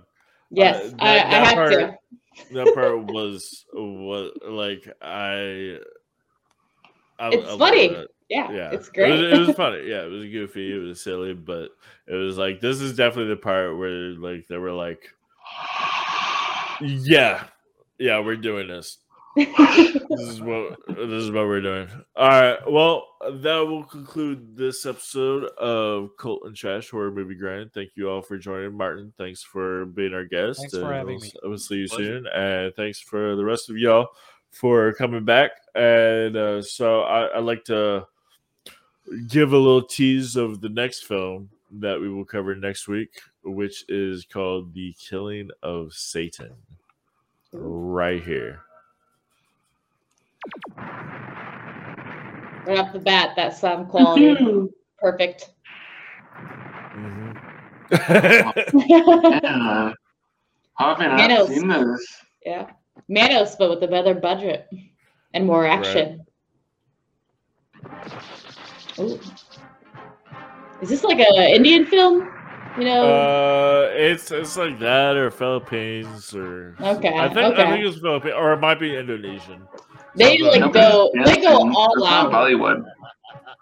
[SPEAKER 3] Yes,
[SPEAKER 1] Uh,
[SPEAKER 3] I,
[SPEAKER 1] that-
[SPEAKER 3] I
[SPEAKER 1] that
[SPEAKER 3] have
[SPEAKER 1] part-
[SPEAKER 3] to.
[SPEAKER 1] That part was was like I. I
[SPEAKER 3] It's
[SPEAKER 1] I
[SPEAKER 3] funny.
[SPEAKER 1] it.
[SPEAKER 3] Yeah,
[SPEAKER 1] yeah,
[SPEAKER 3] it's
[SPEAKER 1] It
[SPEAKER 3] great.
[SPEAKER 1] was, it was funny. Yeah, it was goofy. It was silly, but it was like this is definitely the part where like they were like, yeah, yeah, we're doing this. This is what this is what we're doing. All right. Well, that will conclude this episode of Cult and Trash Horror Movie Grind. Thank you all for joining, Martin. Thanks for being our guest.
[SPEAKER 4] Thanks for
[SPEAKER 1] and
[SPEAKER 4] having
[SPEAKER 1] we'll,
[SPEAKER 4] me.
[SPEAKER 1] We'll see you
[SPEAKER 2] Pleasure.
[SPEAKER 1] soon, and thanks for the rest of y'all for coming back. And uh, so I, I'd like to give a little tease of the next film that we will cover next week, which is called The Killing of Satan. Right here.
[SPEAKER 3] Right off the bat, that sound quality, perfect.
[SPEAKER 1] Mhm.
[SPEAKER 5] Yeah. How Haven't
[SPEAKER 3] Manos.
[SPEAKER 5] seen this?
[SPEAKER 3] Yeah. Manos, but with a better budget and more action. Ooh. Is this like a Indian film? You know?
[SPEAKER 1] uh, it's it's like that or Philippines or
[SPEAKER 3] okay.
[SPEAKER 1] I think I think it's Philippines or it might be Indonesian.
[SPEAKER 3] they
[SPEAKER 1] Sounds
[SPEAKER 3] like
[SPEAKER 1] like-
[SPEAKER 3] go they go
[SPEAKER 5] Dancing.
[SPEAKER 3] all
[SPEAKER 5] It's not
[SPEAKER 3] out.
[SPEAKER 5] Bollywood.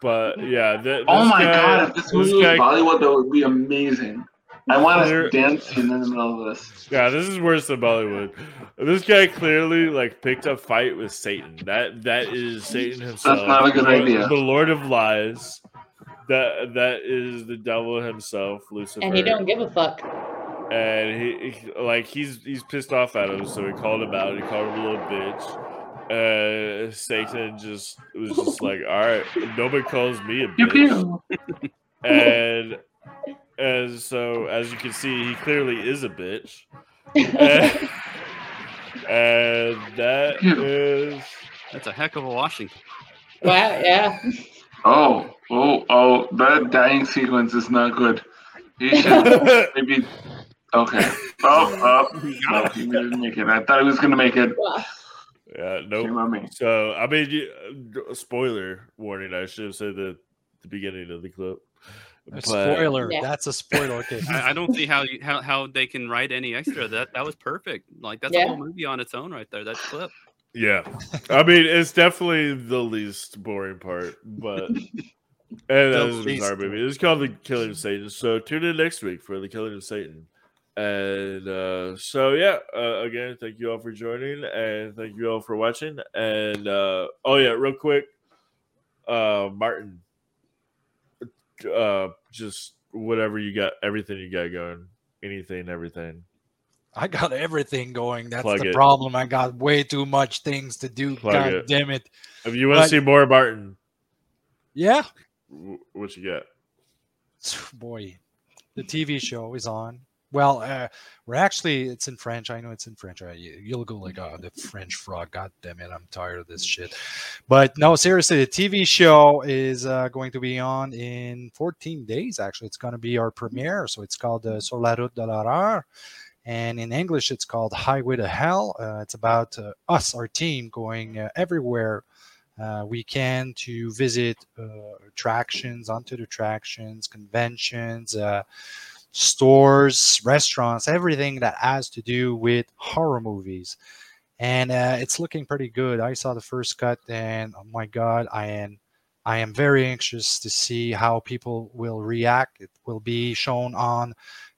[SPEAKER 1] But yeah, th-
[SPEAKER 5] Oh my
[SPEAKER 1] guy-
[SPEAKER 5] god, if this movie was
[SPEAKER 1] guy-
[SPEAKER 5] Bollywood, that would be amazing. I want to dance in the middle of this.
[SPEAKER 1] Yeah, this is worse than Bollywood. This guy clearly like picked a fight with Satan. That that is Satan himself.
[SPEAKER 5] not a good
[SPEAKER 1] the,
[SPEAKER 5] idea.
[SPEAKER 1] The Lord of Lies. That that is the devil himself, Lucifer.
[SPEAKER 3] And he don't give a fuck.
[SPEAKER 1] and he, he- like he's he's pissed off at him, so he called him out. He called him a little bitch. Uh, Satan just was just like, all right, nobody calls me a bitch, and and so as you can see, he clearly is a bitch, and, and that
[SPEAKER 5] Pew.
[SPEAKER 1] is
[SPEAKER 2] That's a heck of a Washington.
[SPEAKER 3] wow, yeah.
[SPEAKER 5] Oh, oh, oh, that dying sequence is not good. He should maybe. Okay. Oh, oh. No, he didn't make it. I thought he was going to make it.
[SPEAKER 1] Yeah, no. Nope. So I mean, you, uh, spoiler warning. I should have said the the beginning of the clip.
[SPEAKER 4] A but, spoiler. Yeah. That's a spoiler. Okay.
[SPEAKER 2] I, I, don't see how you, how how they can write any extra. That that was perfect. Like that's yeah. a whole movie on its own right there. That clip.
[SPEAKER 1] Yeah, I mean it's definitely the least boring part, but and that's a bizarre movie. It's called The Killing of Satan. So tune in next week for The Killing of Satan. And uh, so yeah, uh, again, thank you all for joining, and thank you all for watching. And uh, oh yeah, real quick, uh, Martin, uh, just whatever you got, everything you got going, anything, everything.
[SPEAKER 4] I got everything going. That's Plug the it. problem. I got way too much things to do. Plug God it. damn it!
[SPEAKER 1] If you want but, to see more Martin,
[SPEAKER 4] yeah,
[SPEAKER 1] what you got?
[SPEAKER 4] Boy, the TV show is on. Well, uh, we're actually it's in French. I know it's in French. Right? You'll go like, oh, the French frog. God damn it, I'm tired of this shit. But no, seriously, the TV show is uh, going to be on in 14 days. Actually, it's going to be our premiere. So it's called uh, Sur la route de l'horreur, and in English, it's called Highway to Hell. Uh, it's about uh, us, our team, going uh, everywhere. we can to visit attractions, onto the attractions, conventions, stores, restaurants, everything that has to do with horror movies. And uh, it's looking pretty good. I saw the first cut, and oh my god, I am I am very anxious to see how people will react. It will be shown on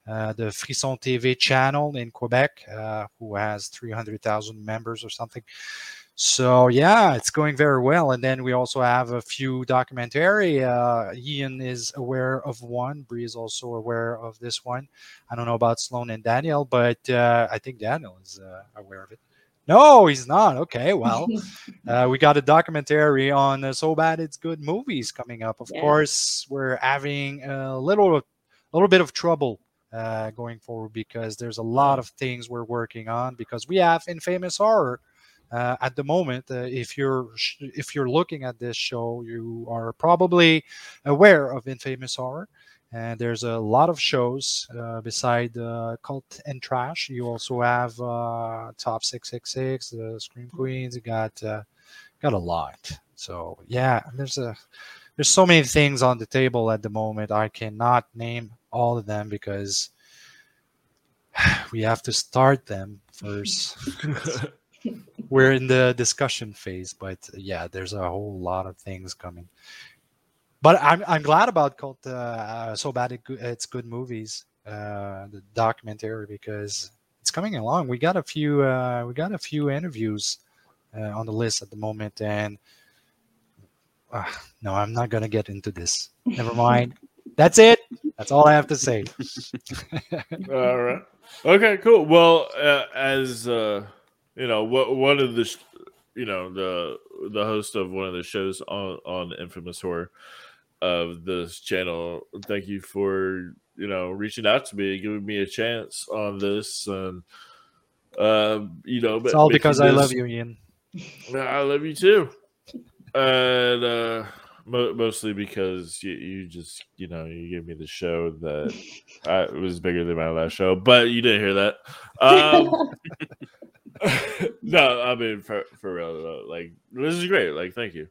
[SPEAKER 4] uh, the Frisson TV channel in Quebec, uh, who has 300,000 members or something. So yeah, it's going very well. And then we also have a few documentary. Uh, Ian is aware of one. Bree is also aware of this one. I don't know about Sloan and Daniel, but uh, I think Daniel is uh, aware of it. No, he's not. Okay, well, uh, we got a documentary on uh, So Bad It's Good movies coming up. Of yeah. course, we're having a little, a little bit of trouble uh, going forward because there's a lot of things we're working on because we have infamous horror uh, at the moment uh, if you're if you're looking at this show you are probably aware of infamous horror. And there's a lot of shows uh, beside uh, cult and trash. You also have uh, top 666 the scream queens. You got uh, got a lot. So yeah there's a there's so many things on the table at the moment i cannot name all of them because we have to start them first we're in the discussion phase, but uh, yeah, there's a whole lot of things coming. But I'm I'm glad about cult. uh, uh, so bad it, it's good movies, uh, the documentary because it's coming along. We got a few uh, we got a few interviews uh, on the list at the moment, and uh, no, I'm not gonna get into this. Never mind. That's it. That's all I have to say.
[SPEAKER 1] all right. Okay. Cool. Well, uh, as uh, you know what one of the you know the the host of one of the shows on on infamous horror of this channel thank you for you know reaching out to me giving me a chance on this and um you know
[SPEAKER 4] it's all because this, i love you ian
[SPEAKER 1] i love you too and uh mo- mostly because you, you just you know you gave me the show that I, was bigger than my last show but you didn't hear that um no, I mean for for real. Though. Like this is great. Like thank you.